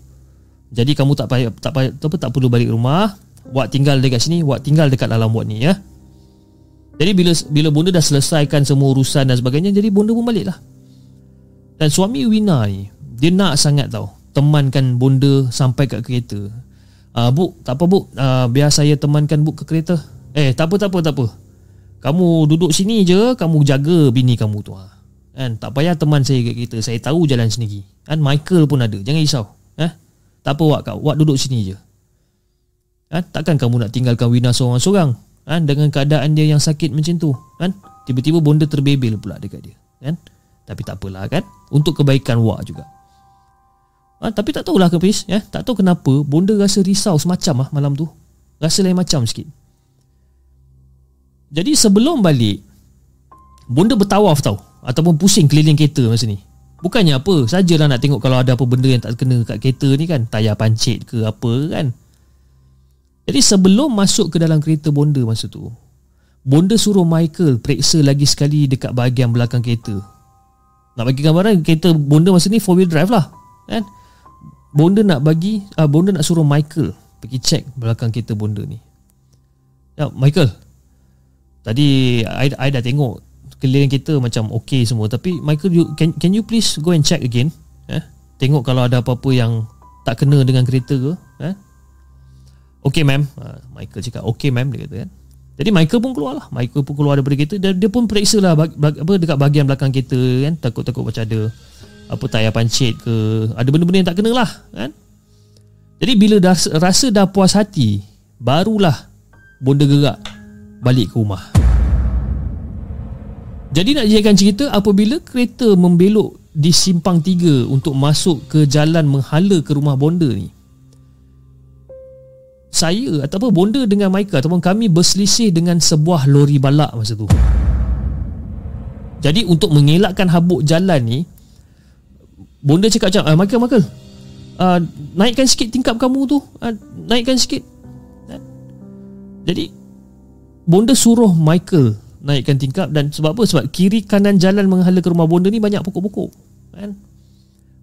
Jadi kamu tak payah tak payah tak, tak perlu balik rumah. Wak tinggal dekat sini, wak tinggal dekat dalam ward ni ya. Jadi bila bila bonda dah selesaikan semua urusan dan sebagainya, jadi bonda pun baliklah. Dan suami Wina ni, dia nak sangat tahu temankan bonda sampai kat kereta. Ah uh, bu, tak apa bu, uh, biar saya temankan bu ke kereta. Eh, tak apa tak apa tak apa. Kamu duduk sini je, kamu jaga bini kamu tu. Ha. Kan tak payah teman saya kat kita, saya tahu jalan sendiri. Kan Michael pun ada, jangan risau. Eh? Tak apa Wak, Wak duduk sini je. Kan takkan kamu nak tinggalkan Wina seorang-seorang? Kan dengan keadaan dia yang sakit macam tu, kan? Tiba-tiba bonda terbebel pula dekat dia, kan? Tapi tak apalah kan? Untuk kebaikan Wak juga. Ha, tapi tak tahulah kepis, ya. Tak tahu kenapa bonda rasa risau semacam ah malam tu. Rasa lain macam sikit. Jadi sebelum balik Bonda bertawaf tau Ataupun pusing keliling kereta masa ni Bukannya apa Sajalah nak tengok Kalau ada apa benda yang tak kena Kat kereta ni kan Tayar pancit ke apa kan Jadi sebelum masuk ke dalam kereta Bonda masa tu Bonda suruh Michael Periksa lagi sekali Dekat bahagian belakang kereta. Nak bagi gambaran Kereta Bonda masa ni 4 wheel drive lah Kan? Bonda nak bagi uh, Bonda nak suruh Michael Pergi cek belakang kereta Bonda ni. Ya Michael Tadi I, I dah tengok keliling kita macam okey semua tapi Michael you, can can you please go and check again? Eh tengok kalau ada apa-apa yang tak kena dengan kereta ke okey ma'am. Uh, Michael cakap okey ma'am dia kata kan. Jadi Michael pun keluar lah Michael pun keluar daripada kereta. Dan dia pun periksa lah apa, dekat bahagian belakang kereta kan. Takut-takut macam ada apa tayar pancit ke. Ada benda-benda yang tak kena lah kan. Jadi bila dah rasa dah puas hati barulah bonda gerak balik ke rumah. Jadi nak jadikan cerita apabila kereta membelok di simpang tiga untuk masuk ke jalan menghala ke rumah bonda ni. Saya ataupun bonda dengan Michael ataupun kami berselisih dengan sebuah lori balak masa tu. Jadi untuk mengelakkan habuk jalan ni bonda cakap macam, ah, Michael, Michael, uh, naikkan sikit tingkap kamu tu. Uh, naikkan sikit. Jadi bonda suruh Michael naikkan tingkap dan sebab apa sebab kiri kanan jalan menghala ke rumah bonda ni banyak pokok-pokok kan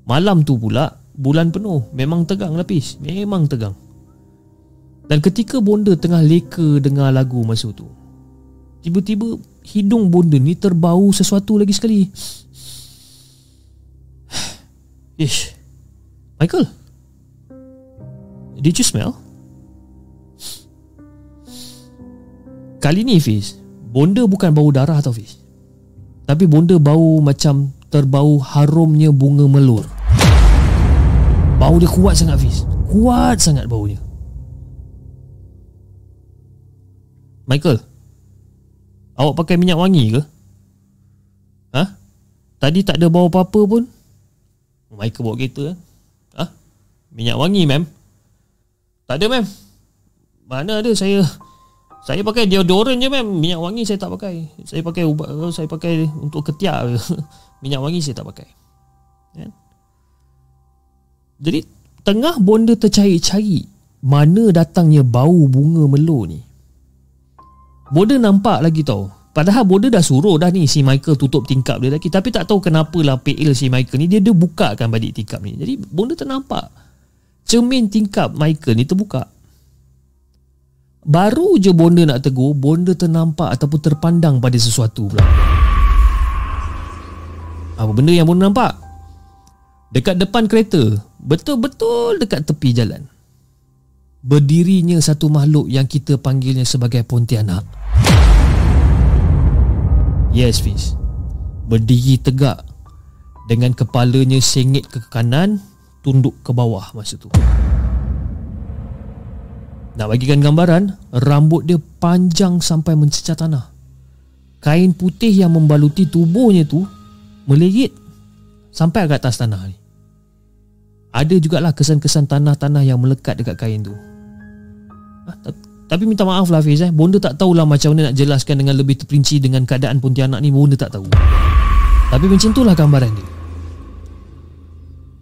malam tu pula bulan penuh memang tegang lapis memang tegang dan ketika bonda tengah leka dengar lagu masa tu tiba-tiba hidung bonda ni terbau sesuatu lagi sekali. Ish. Michael? Did you smell? Kali ni Fiz Bonda bukan bau darah tau Fiz. Tapi bonda bau macam Terbau harumnya bunga melur. Bau dia kuat sangat Fiz. Kuat sangat bau Michael Awak pakai minyak wangi ke? Ha? Tadi tak ada bau apa-apa pun Michael bawa kereta eh? Ha? Minyak wangi ma'am Tak ada ma'am Mana ada saya saya pakai deodorant je mem Minyak wangi saya tak pakai Saya pakai ubat Saya pakai untuk ketiak Minyak wangi saya tak pakai ya? Jadi Tengah bonda tercari-cari Mana datangnya bau bunga melur ni Bonda nampak lagi tau. Padahal bonda dah suruh dah ni Si Michael tutup tingkap dia lagi. Tapi tak tahu kenapa lah PL si Michael ni Dia dia bukakan balik tingkap ni. Jadi bonda ternampak. Cermin tingkap Michael ni terbuka. Baru je bonda nak tegur Bonda ternampak ataupun terpandang pada sesuatu pula. Apa benda yang bonda nampak? Dekat depan kereta. Betul-betul dekat tepi jalan berdirinya satu makhluk yang kita panggilnya sebagai Pontianak. Yes, Fiz. Berdiri tegak dengan kepalanya sengit ke kanan, tunduk ke bawah masa tu. Nak bagikan gambaran, rambut dia panjang sampai mencecah tanah. Kain putih yang membaluti tubuhnya tu meleret sampai ke atas tanah ni. Ada jugalah kesan-kesan tanah-tanah yang melekat dekat kain tu. Tapi minta maaf lah Hafiz eh. Bonda tak tahulah macam mana nak jelaskan dengan lebih terperinci dengan keadaan Pontianak ni. Bonda tak tahu. Tapi macam itulah gambaran dia.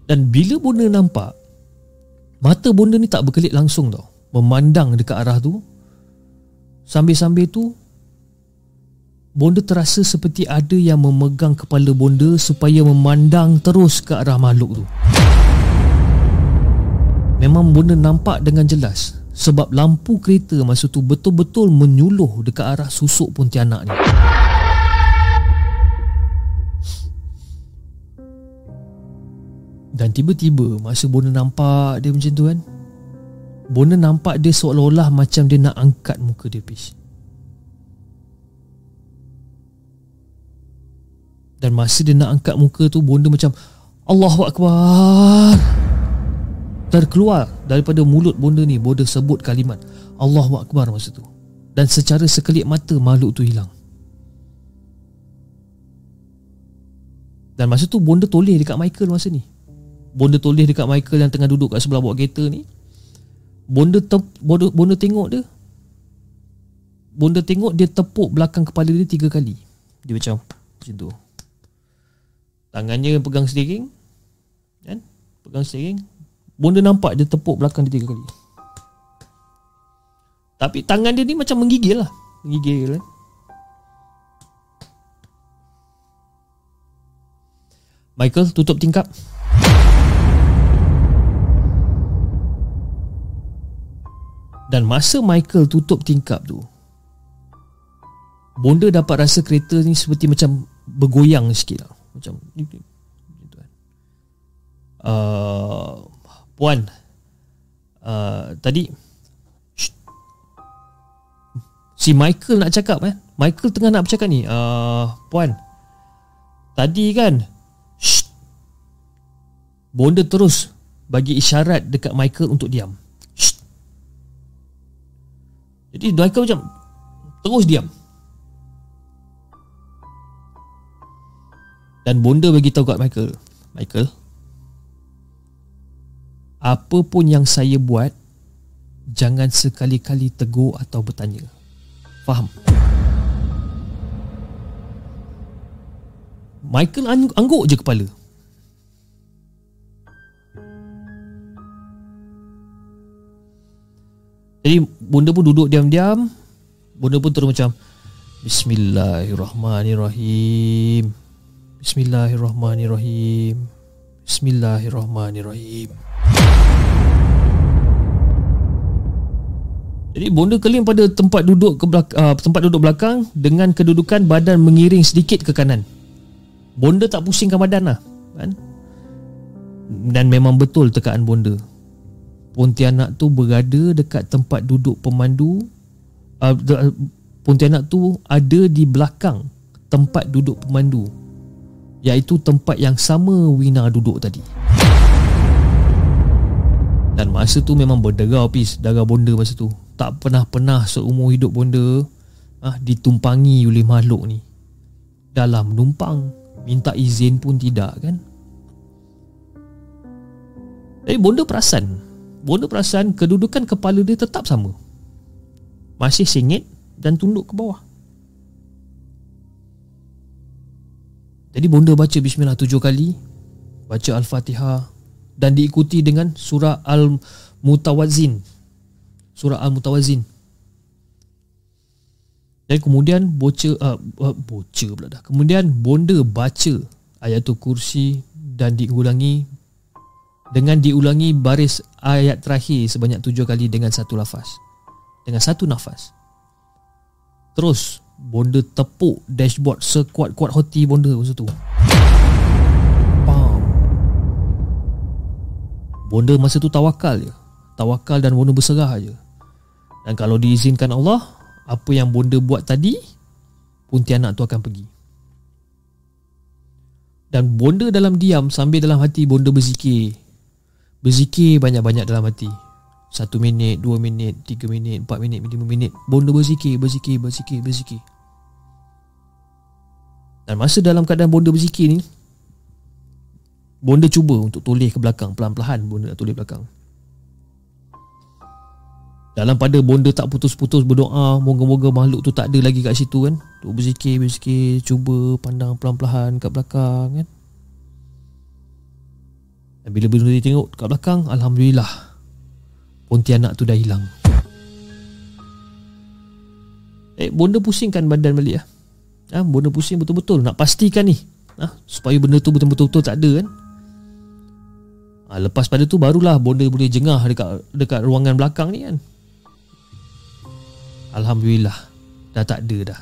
Dan bila bonda nampak, mata bonda ni tak berkelip langsung tau. Memandang dekat arah tu. Sambil-sambil tu, bonda terasa seperti ada yang memegang kepala bonda supaya memandang terus ke arah makhluk tu. Memang bonda nampak dengan jelas sebab lampu kereta masa tu betul-betul menyuluh dekat arah susuk Pontianak ni. Dan tiba-tiba masa Bona nampak dia macam tu kan Bona nampak dia seolah-olah macam dia nak angkat muka dia pis Dan masa dia nak angkat muka tu Bona macam Allahu Akbar Terkeluar daripada mulut Bona ni Bona sebut kalimat Allahu Akbar masa tu. Dan secara sekelip mata makhluk tu hilang. Dan masa tu Bonda toleh dekat Michael masa ni. Bonda tulis dekat Michael yang tengah duduk kat sebelah bawah kereta ni. Bonda, te, bonda, bonda tengok dia. Bonda tengok dia tepuk belakang kepala dia tiga kali. Dia macam Macam tu. Tangannya pegang steering Kan? Pegang steering Bonda nampak dia tepuk belakang dia tiga kali Tapi tangan dia ni macam menggigil lah Menggigil kan Michael tutup tingkap Dan masa Michael tutup tingkap tu Bonda dapat rasa kereta ni seperti macam bergoyang sikit lah. Macam kan. Uh, Puan uh, Tadi shh, Si Michael nak cakap eh? Michael tengah nak bercakap ni. Uh, Puan Tadi kan shh, Bonda terus Bagi isyarat dekat Michael untuk diam. Jadi Michael macam Terus diam. Dan bonda bagi tahu kat Michael Michael Apa pun yang saya buat Jangan sekali-kali tegur atau bertanya. Faham? Michael angguk je kepala. Jadi bunda pun duduk diam-diam. Bunda pun terus macam Bismillahirrahmanirrahim. Bismillahirrahmanirrahim. Bismillahirrahmanirrahim Jadi bonda kelim pada tempat duduk ke belakang, uh, tempat duduk belakang dengan kedudukan badan mengiring sedikit ke kanan. Bonda tak pusingkan badan lah, kan? Dan memang betul tekaan bonda. Pontianak tu berada dekat tempat duduk pemandu uh, Pontianak tu ada di belakang tempat duduk pemandu iaitu tempat yang sama Wina duduk tadi dan masa tu memang berderau pis darah bonda masa tu tak pernah-pernah seumur hidup bonda ah ditumpangi oleh makhluk ni. Dalam numpang minta izin pun tidak kan? Tapi bonda perasan. Bonda perasan kedudukan kepala dia tetap sama. Masih sengit dan tunduk ke bawah. Jadi bonda baca bismillah tujuh kali Baca Al-Fatihah Dan diikuti dengan surah Al-Mutawazin Surah Al-Mutawazin Dan kemudian boca uh, uh, pula dah Kemudian bonda baca Ayatul Kursi Dan diulangi dengan diulangi baris ayat terakhir sebanyak tujuh kali dengan satu lafaz. Dengan satu nafas. Terus bonda tepuk dashboard sekuat-kuat hoti bonda masa tu. Bam. Bonda masa tu tawakal je. tawakal dan bonda berserah aja. Dan kalau diizinkan Allah, apa yang bonda buat tadi, Pontianak tu akan pergi. Dan bonda dalam diam sambil dalam hati bonda berzikir. Berzikir banyak-banyak dalam hati. Satu minit, dua minit, tiga minit, empat minit, lima minit. Bonda berzikir, berzikir, berzikir, berzikir. Dan masa dalam keadaan bonda berzikir ni, bonda cuba untuk toleh ke belakang. Pelan-pelan bonda nak toleh belakang. Dalam pada bonda tak putus-putus berdoa Moga-moga makhluk tu tak ada lagi kat situ kan? Tu berzikir, berzikir Cuba pandang pelan-pelan kat belakang kan? Dan bila bonda tengok kat belakang Alhamdulillah Pontianak tu dah hilang. Eh, bonda pusingkan badan balik lah ha, Bonda pusing betul-betul. Nak pastikan ni ha, Supaya benda tu betul-betul tak ada kan? Ha, Lepas pada tu barulah bonda boleh jengah dekat, dekat ruangan belakang ni kan Alhamdulillah. Dah tak ada dah.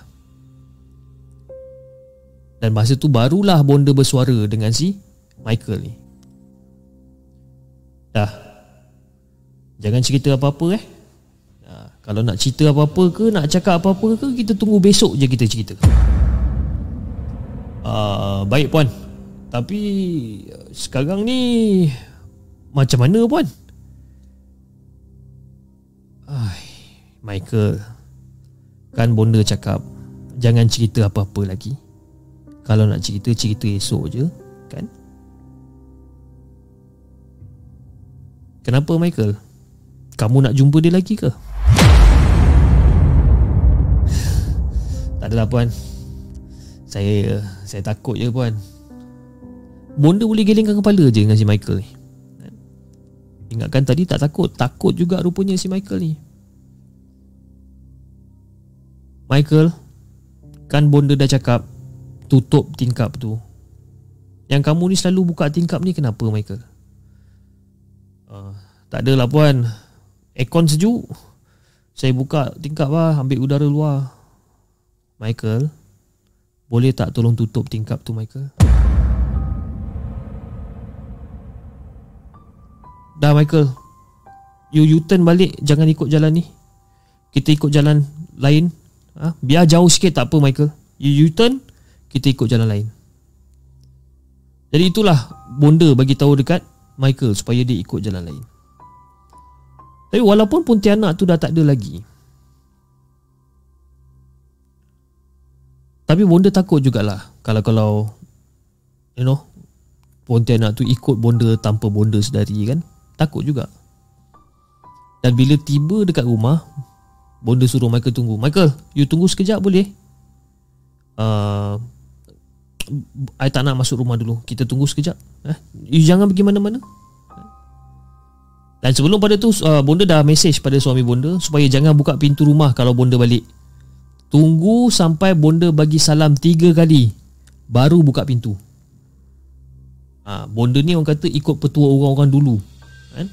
Dan masa tu barulah Bonda bersuara dengan si Michael ni. Dah. Jangan cerita apa-apa eh. Ha, Kalau nak cerita apa-apa ke Nak cakap apa-apa ke Kita tunggu besok je kita cerita. Uh, Baik puan. Tapi Sekarang ni Macam mana puan? Ay, Michael Kan bonda cakap Jangan cerita apa-apa lagi. Kalau nak cerita Cerita esok je Kan? Kenapa Michael? Kamu nak jumpa dia lagi ke? Tak adalah puan. Saya Saya takut je puan. Bonda boleh gelengkan kepala je Dengan si Michael ni. Ingatkan tadi tak takut Takut juga rupanya si Michael ni Michael Kan bonda dah cakap Tutup tingkap tu. Yang kamu ni selalu buka tingkap ni Kenapa Michael? Uh, Tak adalah puan. Aircon sejuk. Saya buka tingkap lah Ambil udara luar. Michael Boleh tak tolong tutup tingkap tu Michael? Dah Michael. You U-turn balik Jangan ikut jalan ni. Kita ikut jalan lain ha? Biar jauh sikit tak apa Michael. You U-turn Kita ikut jalan lain. Jadi itulah Bonda bagi tahu dekat Michael Supaya dia ikut jalan lain. Tapi walaupun Pontianak tu dah tak ada lagi Tapi Bonda takut jugalah Kalau-kalau You know Pontianak tu ikut Bonda Tanpa Bonda sedari kan Takut juga. Dan bila tiba dekat rumah Bonda suruh Michael tunggu. Michael You tunggu sekejap boleh? Uh, I tak nak masuk rumah dulu. Kita tunggu sekejap eh? You jangan pergi mana-mana. Dan sebelum pada tu uh, Bonda dah message pada suami Bonda Supaya jangan buka pintu rumah Kalau Bonda balik. Tunggu sampai Bonda bagi salam Tiga kali Baru buka pintu. Ha, Bonda ni orang kata Ikut petua orang-orang dulu kan?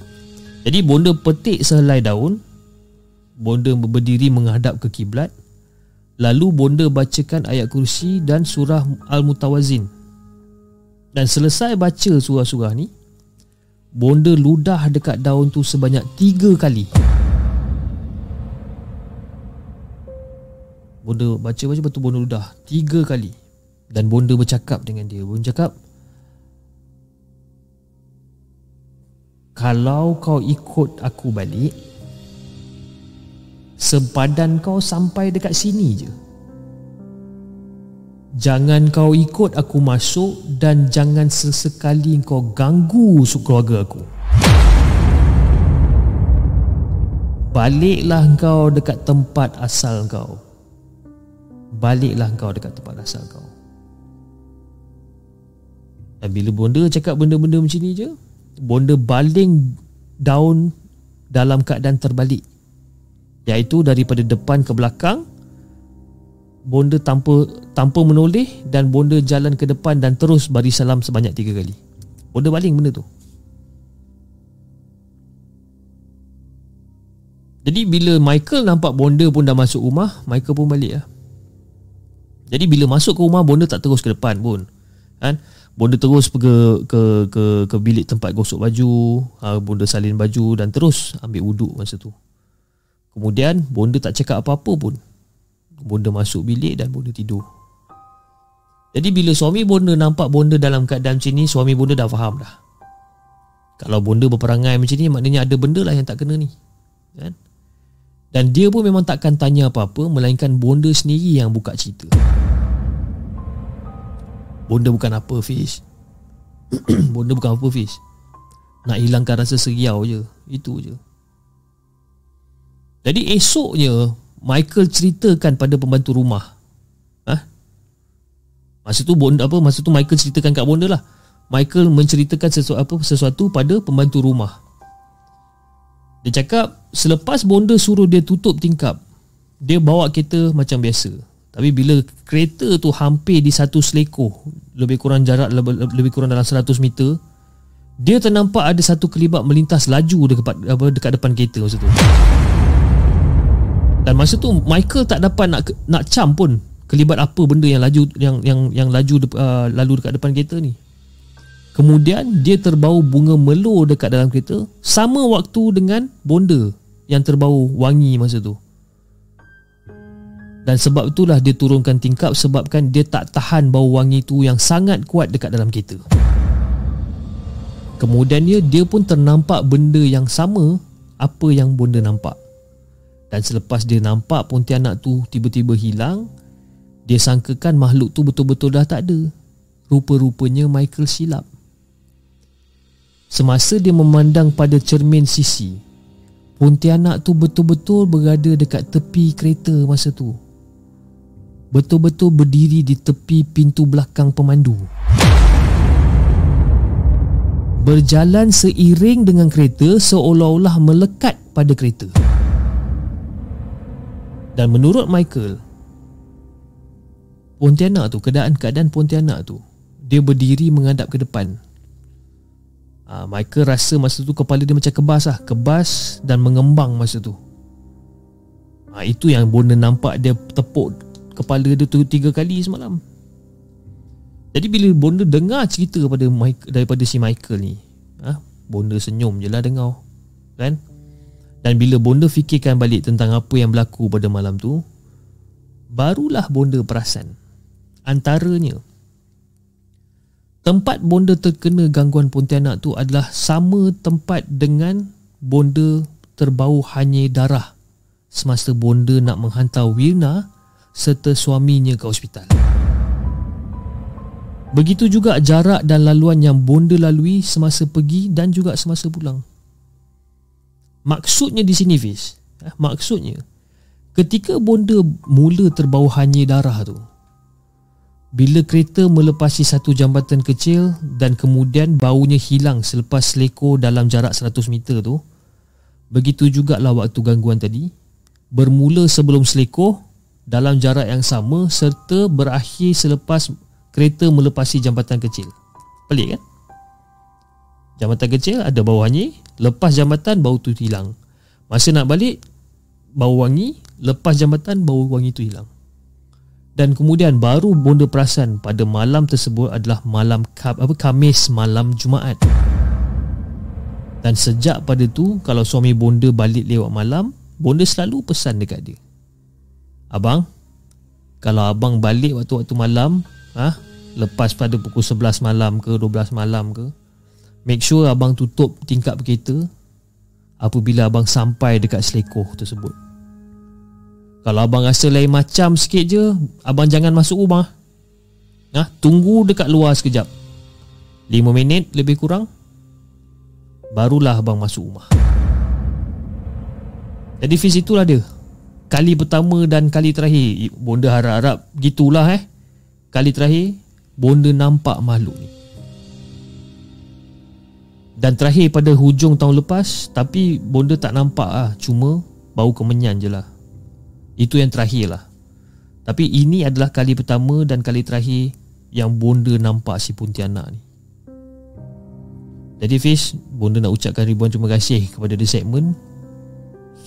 Jadi Bonda petik sehelai daun bonda berdiri menghadap ke kiblat. Lalu bonda bacakan ayat kursi dan surah al-mutawazin. Dan selesai baca surah-surah ni bonda ludah dekat daun tu sebanyak tiga kali. Bonda baca-baca betul bonda ludah tiga kali. Dan bonda bercakap dengan dia. Bonda cakap kalau kau ikut aku balik Sempadan kau sampai dekat sini je. Jangan kau ikut aku masuk Dan jangan sesekali kau ganggu keluarga aku. Baliklah kau dekat tempat asal kau. Baliklah kau dekat tempat asal kau. Dan bila bonda cakap benda-benda macam ni je Bonda baling daun dalam keadaan terbalik iaitu daripada depan ke belakang bonda tanpa tanpa menoleh dan bonda jalan ke depan dan terus bari salam sebanyak tiga kali. Bonda baling benda tu. Jadi bila Michael nampak bonda pun dah masuk rumah Michael pun balik lah. Jadi bila masuk ke rumah bonda tak terus ke depan pun. Kan? Bonda terus pergi ke ke ke bilik tempat gosok baju, ha, bonda salin baju dan terus ambil wuduk masa tu. Kemudian bonda tak cakap apa-apa pun. Bonda masuk bilik dan bonda tidur. Jadi bila suami bonda nampak bonda dalam keadaan macam ni, suami bonda dah faham dah. Kalau bonda berperangai macam ni, maknanya ada benda lah yang tak kena ni. Kan? Dan dia pun memang takkan tanya apa-apa, melainkan bonda sendiri yang buka cerita. Bonda bukan apa Fish Bonda bukan apa Fish Nak hilangkan rasa seriau je Itu je Jadi esoknya Michael ceritakan pada pembantu rumah ha? Masa tu bonda apa Masa tu Michael ceritakan kat bonda lah Michael menceritakan sesuatu apa sesuatu pada pembantu rumah. Dia cakap selepas bonda suruh dia tutup tingkap, dia bawa kereta macam biasa. Tapi bila kereta tu hampir di satu selekoh Lebih kurang jarak lebih kurang dalam 100 meter Dia ternampak ada satu kelibat melintas laju dekat, apa, dekat depan kereta masa tu Dan masa tu Michael tak dapat nak nak cam pun Kelibat apa benda yang laju yang yang yang laju uh, lalu dekat depan kereta ni Kemudian dia terbau bunga melo dekat dalam kereta Sama waktu dengan bonda yang terbau wangi masa tu dan sebab itulah dia turunkan tingkap sebabkan dia tak tahan bau wangi tu yang sangat kuat dekat dalam kereta. Kemudiannya dia pun ternampak benda yang sama apa yang bonda nampak. Dan selepas dia nampak Pontianak tu tiba-tiba hilang, dia sangkakan makhluk tu betul-betul dah tak ada. Rupa-rupanya Michael silap. Semasa dia memandang pada cermin sisi, Pontianak tu betul-betul berada dekat tepi kereta masa tu betul-betul berdiri di tepi pintu belakang pemandu. Berjalan seiring dengan kereta seolah-olah melekat pada kereta. Dan menurut Michael, Pontianak tu, keadaan-keadaan Pontianak tu, dia berdiri menghadap ke depan. Ha, Michael rasa masa tu kepala dia macam kebas lah. Kebas dan mengembang masa tu. Ha, itu yang Bonda nampak dia tepuk kepala dia tu tiga kali semalam. Jadi bila Bonda dengar cerita daripada Mike, daripada si Michael ni, ha, Bonda senyum je lah dengar. Kan? Dan bila Bonda fikirkan balik tentang apa yang berlaku pada malam tu, barulah Bonda perasan. Antaranya, tempat Bonda terkena gangguan Pontianak tu adalah sama tempat dengan Bonda terbau hanya darah semasa Bonda nak menghantar Wirna serta suaminya ke hospital. Begitu juga jarak dan laluan yang bonda lalui semasa pergi dan juga semasa pulang. Maksudnya di sini Fiz, eh, maksudnya ketika bonda mula terbau hanya darah tu, bila kereta melepasi satu jambatan kecil dan kemudian baunya hilang selepas seleko dalam jarak 100 meter tu, begitu juga lah waktu gangguan tadi, bermula sebelum seleko dalam jarak yang sama serta berakhir selepas kereta melepasi jambatan kecil. Pelik kan? Jambatan kecil ada bau wangi, lepas jambatan bau tu hilang. Masa nak balik bau wangi, lepas jambatan bau wangi tu hilang. Dan kemudian baru bonda perasan pada malam tersebut adalah malam apa Kamis malam Jumaat. Dan sejak pada tu kalau suami bonda balik lewat malam, bonda selalu pesan dekat dia. Abang Kalau abang balik waktu-waktu malam ha, Lepas pada pukul 11 malam ke 12 malam ke Make sure abang tutup tingkap kereta Apabila abang sampai dekat selekoh tersebut. Kalau abang rasa lain macam sikit je Abang jangan masuk rumah. Ha, Tunggu dekat luar sekejap. 5 minit lebih kurang Barulah abang masuk rumah. Jadi Fiz itulah dia. Kali pertama dan kali terakhir bonda harap-harap gitulah eh. Kali terakhir bonda nampak makhluk ni dan terakhir pada hujung tahun lepas tapi bonda tak nampak ah cuma bau kemenyan je lah. Itu yang terakhir lah. Tapi ini adalah kali pertama dan kali terakhir yang bonda nampak si Pontianak ni. Jadi Fish, bonda nak ucapkan ribuan terima kasih kepada The Segment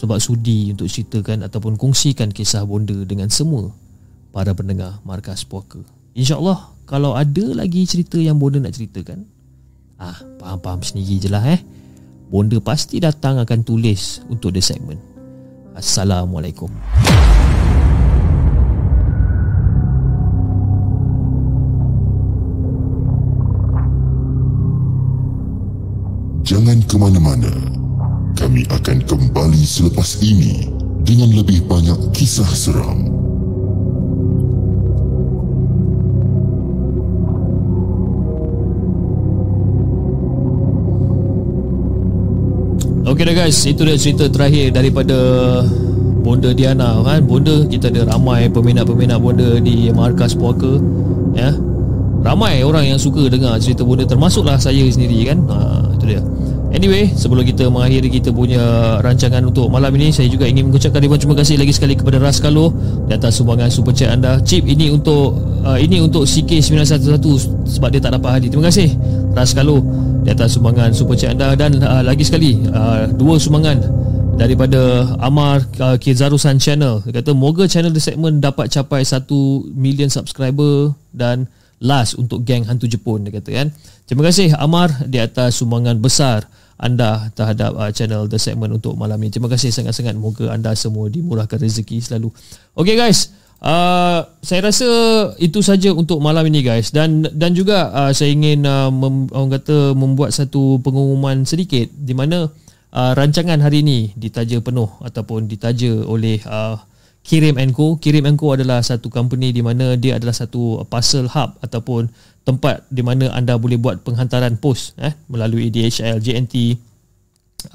sebab sudi untuk ceritakan ataupun kongsikan kisah bonda dengan semua para pendengar Markas Puaka. InsyaAllah kalau ada lagi cerita yang Bonda nak ceritakan ah faham-faham sendiri je lah eh. Bonda pasti datang akan tulis untuk the segment. Assalamualaikum. Jangan ke mana-mana. Kami akan kembali selepas ini Dengan lebih banyak kisah seram Okay dah guys, itu dia cerita terakhir daripada Bonda Diana kan. Bonda kita ada ramai peminat-peminat Bonda di markas puaka ya. Ramai orang yang suka dengar cerita Bonda termasuklah saya sendiri kan. Ha, itu dia. Anyway, sebelum kita mengakhiri kita punya rancangan untuk malam ini, saya juga ingin mengucapkan ribuan terima kasih lagi sekali kepada Raskalo di atas sumbangan super chat anda. Chip ini untuk uh, ini untuk CK911 sebab dia tak dapat hadir. Terima kasih Raskalo di atas sumbangan super chat anda dan uh, lagi sekali uh, dua sumbangan daripada Amar uh, Kizarusan channel. Dia kata moga channel The Segment dapat capai 1 million subscriber dan last untuk geng hantu Jepun dia kata kan. Terima kasih Amar di atas sumbangan besar anda terhadap uh, channel The Segment untuk malam ini. Terima kasih sangat-sangat. Moga anda semua dimurahkan rezeki selalu. Okay guys, uh, saya rasa itu saja untuk malam ini guys. Dan dan juga uh, saya ingin uh, mem, orang kata membuat satu pengumuman sedikit di mana uh, rancangan hari ini ditaja penuh ataupun ditaja oleh uh, Kirim Co. Kirim Co adalah satu company di mana dia adalah satu parcel hub ataupun tempat di mana anda boleh buat penghantaran pos eh melalui DHL, JNT,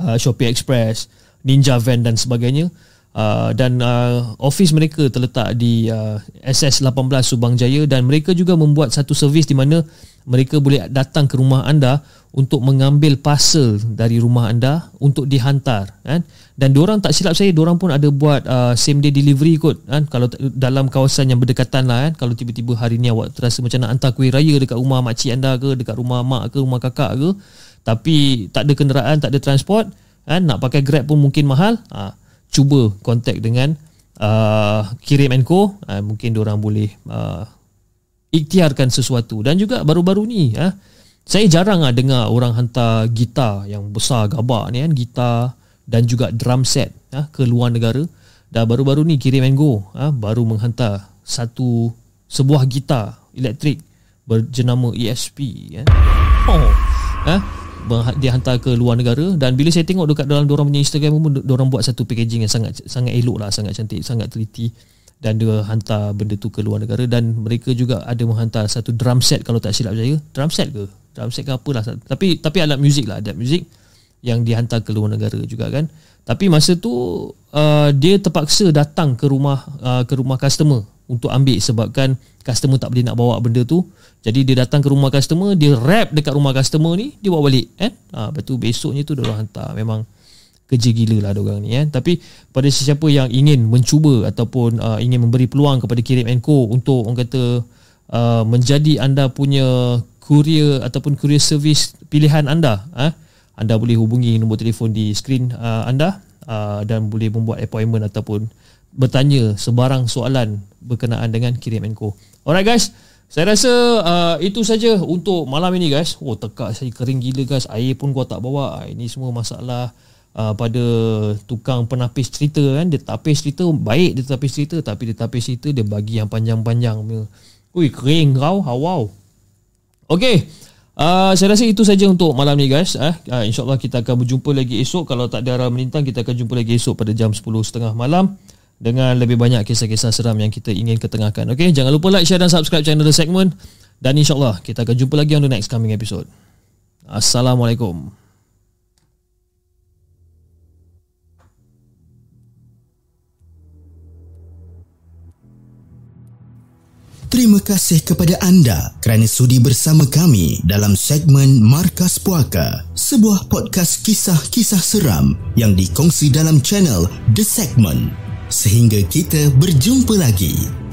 uh, Shopee Express, Ninja Van dan sebagainya. Uh, dan uh, office mereka terletak di uh, SS18 Subang Jaya dan mereka juga membuat satu servis di mana mereka boleh datang ke rumah anda untuk mengambil parcel dari rumah anda untuk dihantar kan? Dan diorang tak silap saya diorang pun ada buat uh, same day delivery kot kan? Kalau dalam kawasan yang berdekatan lah kan? Kalau tiba-tiba hari ni awak terasa macam nak hantar kuih raya dekat rumah makcik anda ke dekat rumah mak ke rumah kakak ke tapi tak ada kenderaan tak ada transport kan? Nak pakai grab pun mungkin mahal ha, cuba contact dengan uh, Kirim Co. Uh, mungkin diorang boleh uh, ikhtiarkan sesuatu. Dan juga baru-baru ni uh, saya jarang lah dengar orang hantar gitar yang besar gabak ni kan gitar dan juga drum set ha, ke luar negara. Dan baru-baru ni kirim go ha, baru menghantar satu sebuah gitar elektrik berjenama ESP kan. oh, ha, dia hantar ke luar negara dan bila saya tengok dekat dalam orang punya Instagram pun orang buat satu packaging yang sangat sangat elok lah sangat cantik sangat teliti dan dia hantar benda tu ke luar negara dan mereka juga ada menghantar satu drum set kalau tak silap saya. Drum set ke? Drum set ke apalah tapi tapi alat muzik lah alat muzik yang dihantar ke luar negara juga kan. Tapi masa tu uh, dia terpaksa datang ke rumah uh, ke rumah customer untuk ambil sebabkan customer tak boleh nak bawa benda tu. Jadi dia datang ke rumah customer dia wrap dekat rumah customer ni dia bawa balik kan ha, lepas tu besoknya tu dia orang hantar. Memang kerja gila lah orang ni kan tapi pada sesiapa yang ingin mencuba ataupun uh, ingin memberi peluang kepada Kirim Co untuk orang kata uh, menjadi anda punya courier ataupun courier service pilihan anda eh? anda boleh hubungi nombor telefon di skrin uh, anda uh, dan boleh membuat appointment ataupun bertanya sebarang soalan berkenaan dengan Kirim Co alright guys. Saya rasa uh, itu saja untuk malam ini guys. Oh tekak saya kering gila guys. Air pun gua tak bawa. Ini semua masalah uh, pada tukang penapis cerita kan. Dia tapis cerita baik dia tapis cerita tapi dia tapis cerita dia bagi yang panjang-panjang Ui kering kau wow Okey uh, saya rasa itu saja untuk malam ni guys. Eh. uh, InsyaAllah kita akan berjumpa lagi esok. Kalau tak ada arah melintang kita akan jumpa lagi esok pada jam 10.30 malam Dengan lebih banyak kisah-kisah seram yang kita ingin ketengahkan. Okey jangan lupa like, share dan subscribe channel The Segment. Dan insyaAllah kita akan jumpa lagi on the next coming episode. Assalamualaikum. Terima kasih kepada anda kerana sudi bersama kami dalam segmen Markas Puaka, sebuah podcast kisah-kisah seram yang dikongsi dalam channel The Segment. Sehingga kita berjumpa lagi.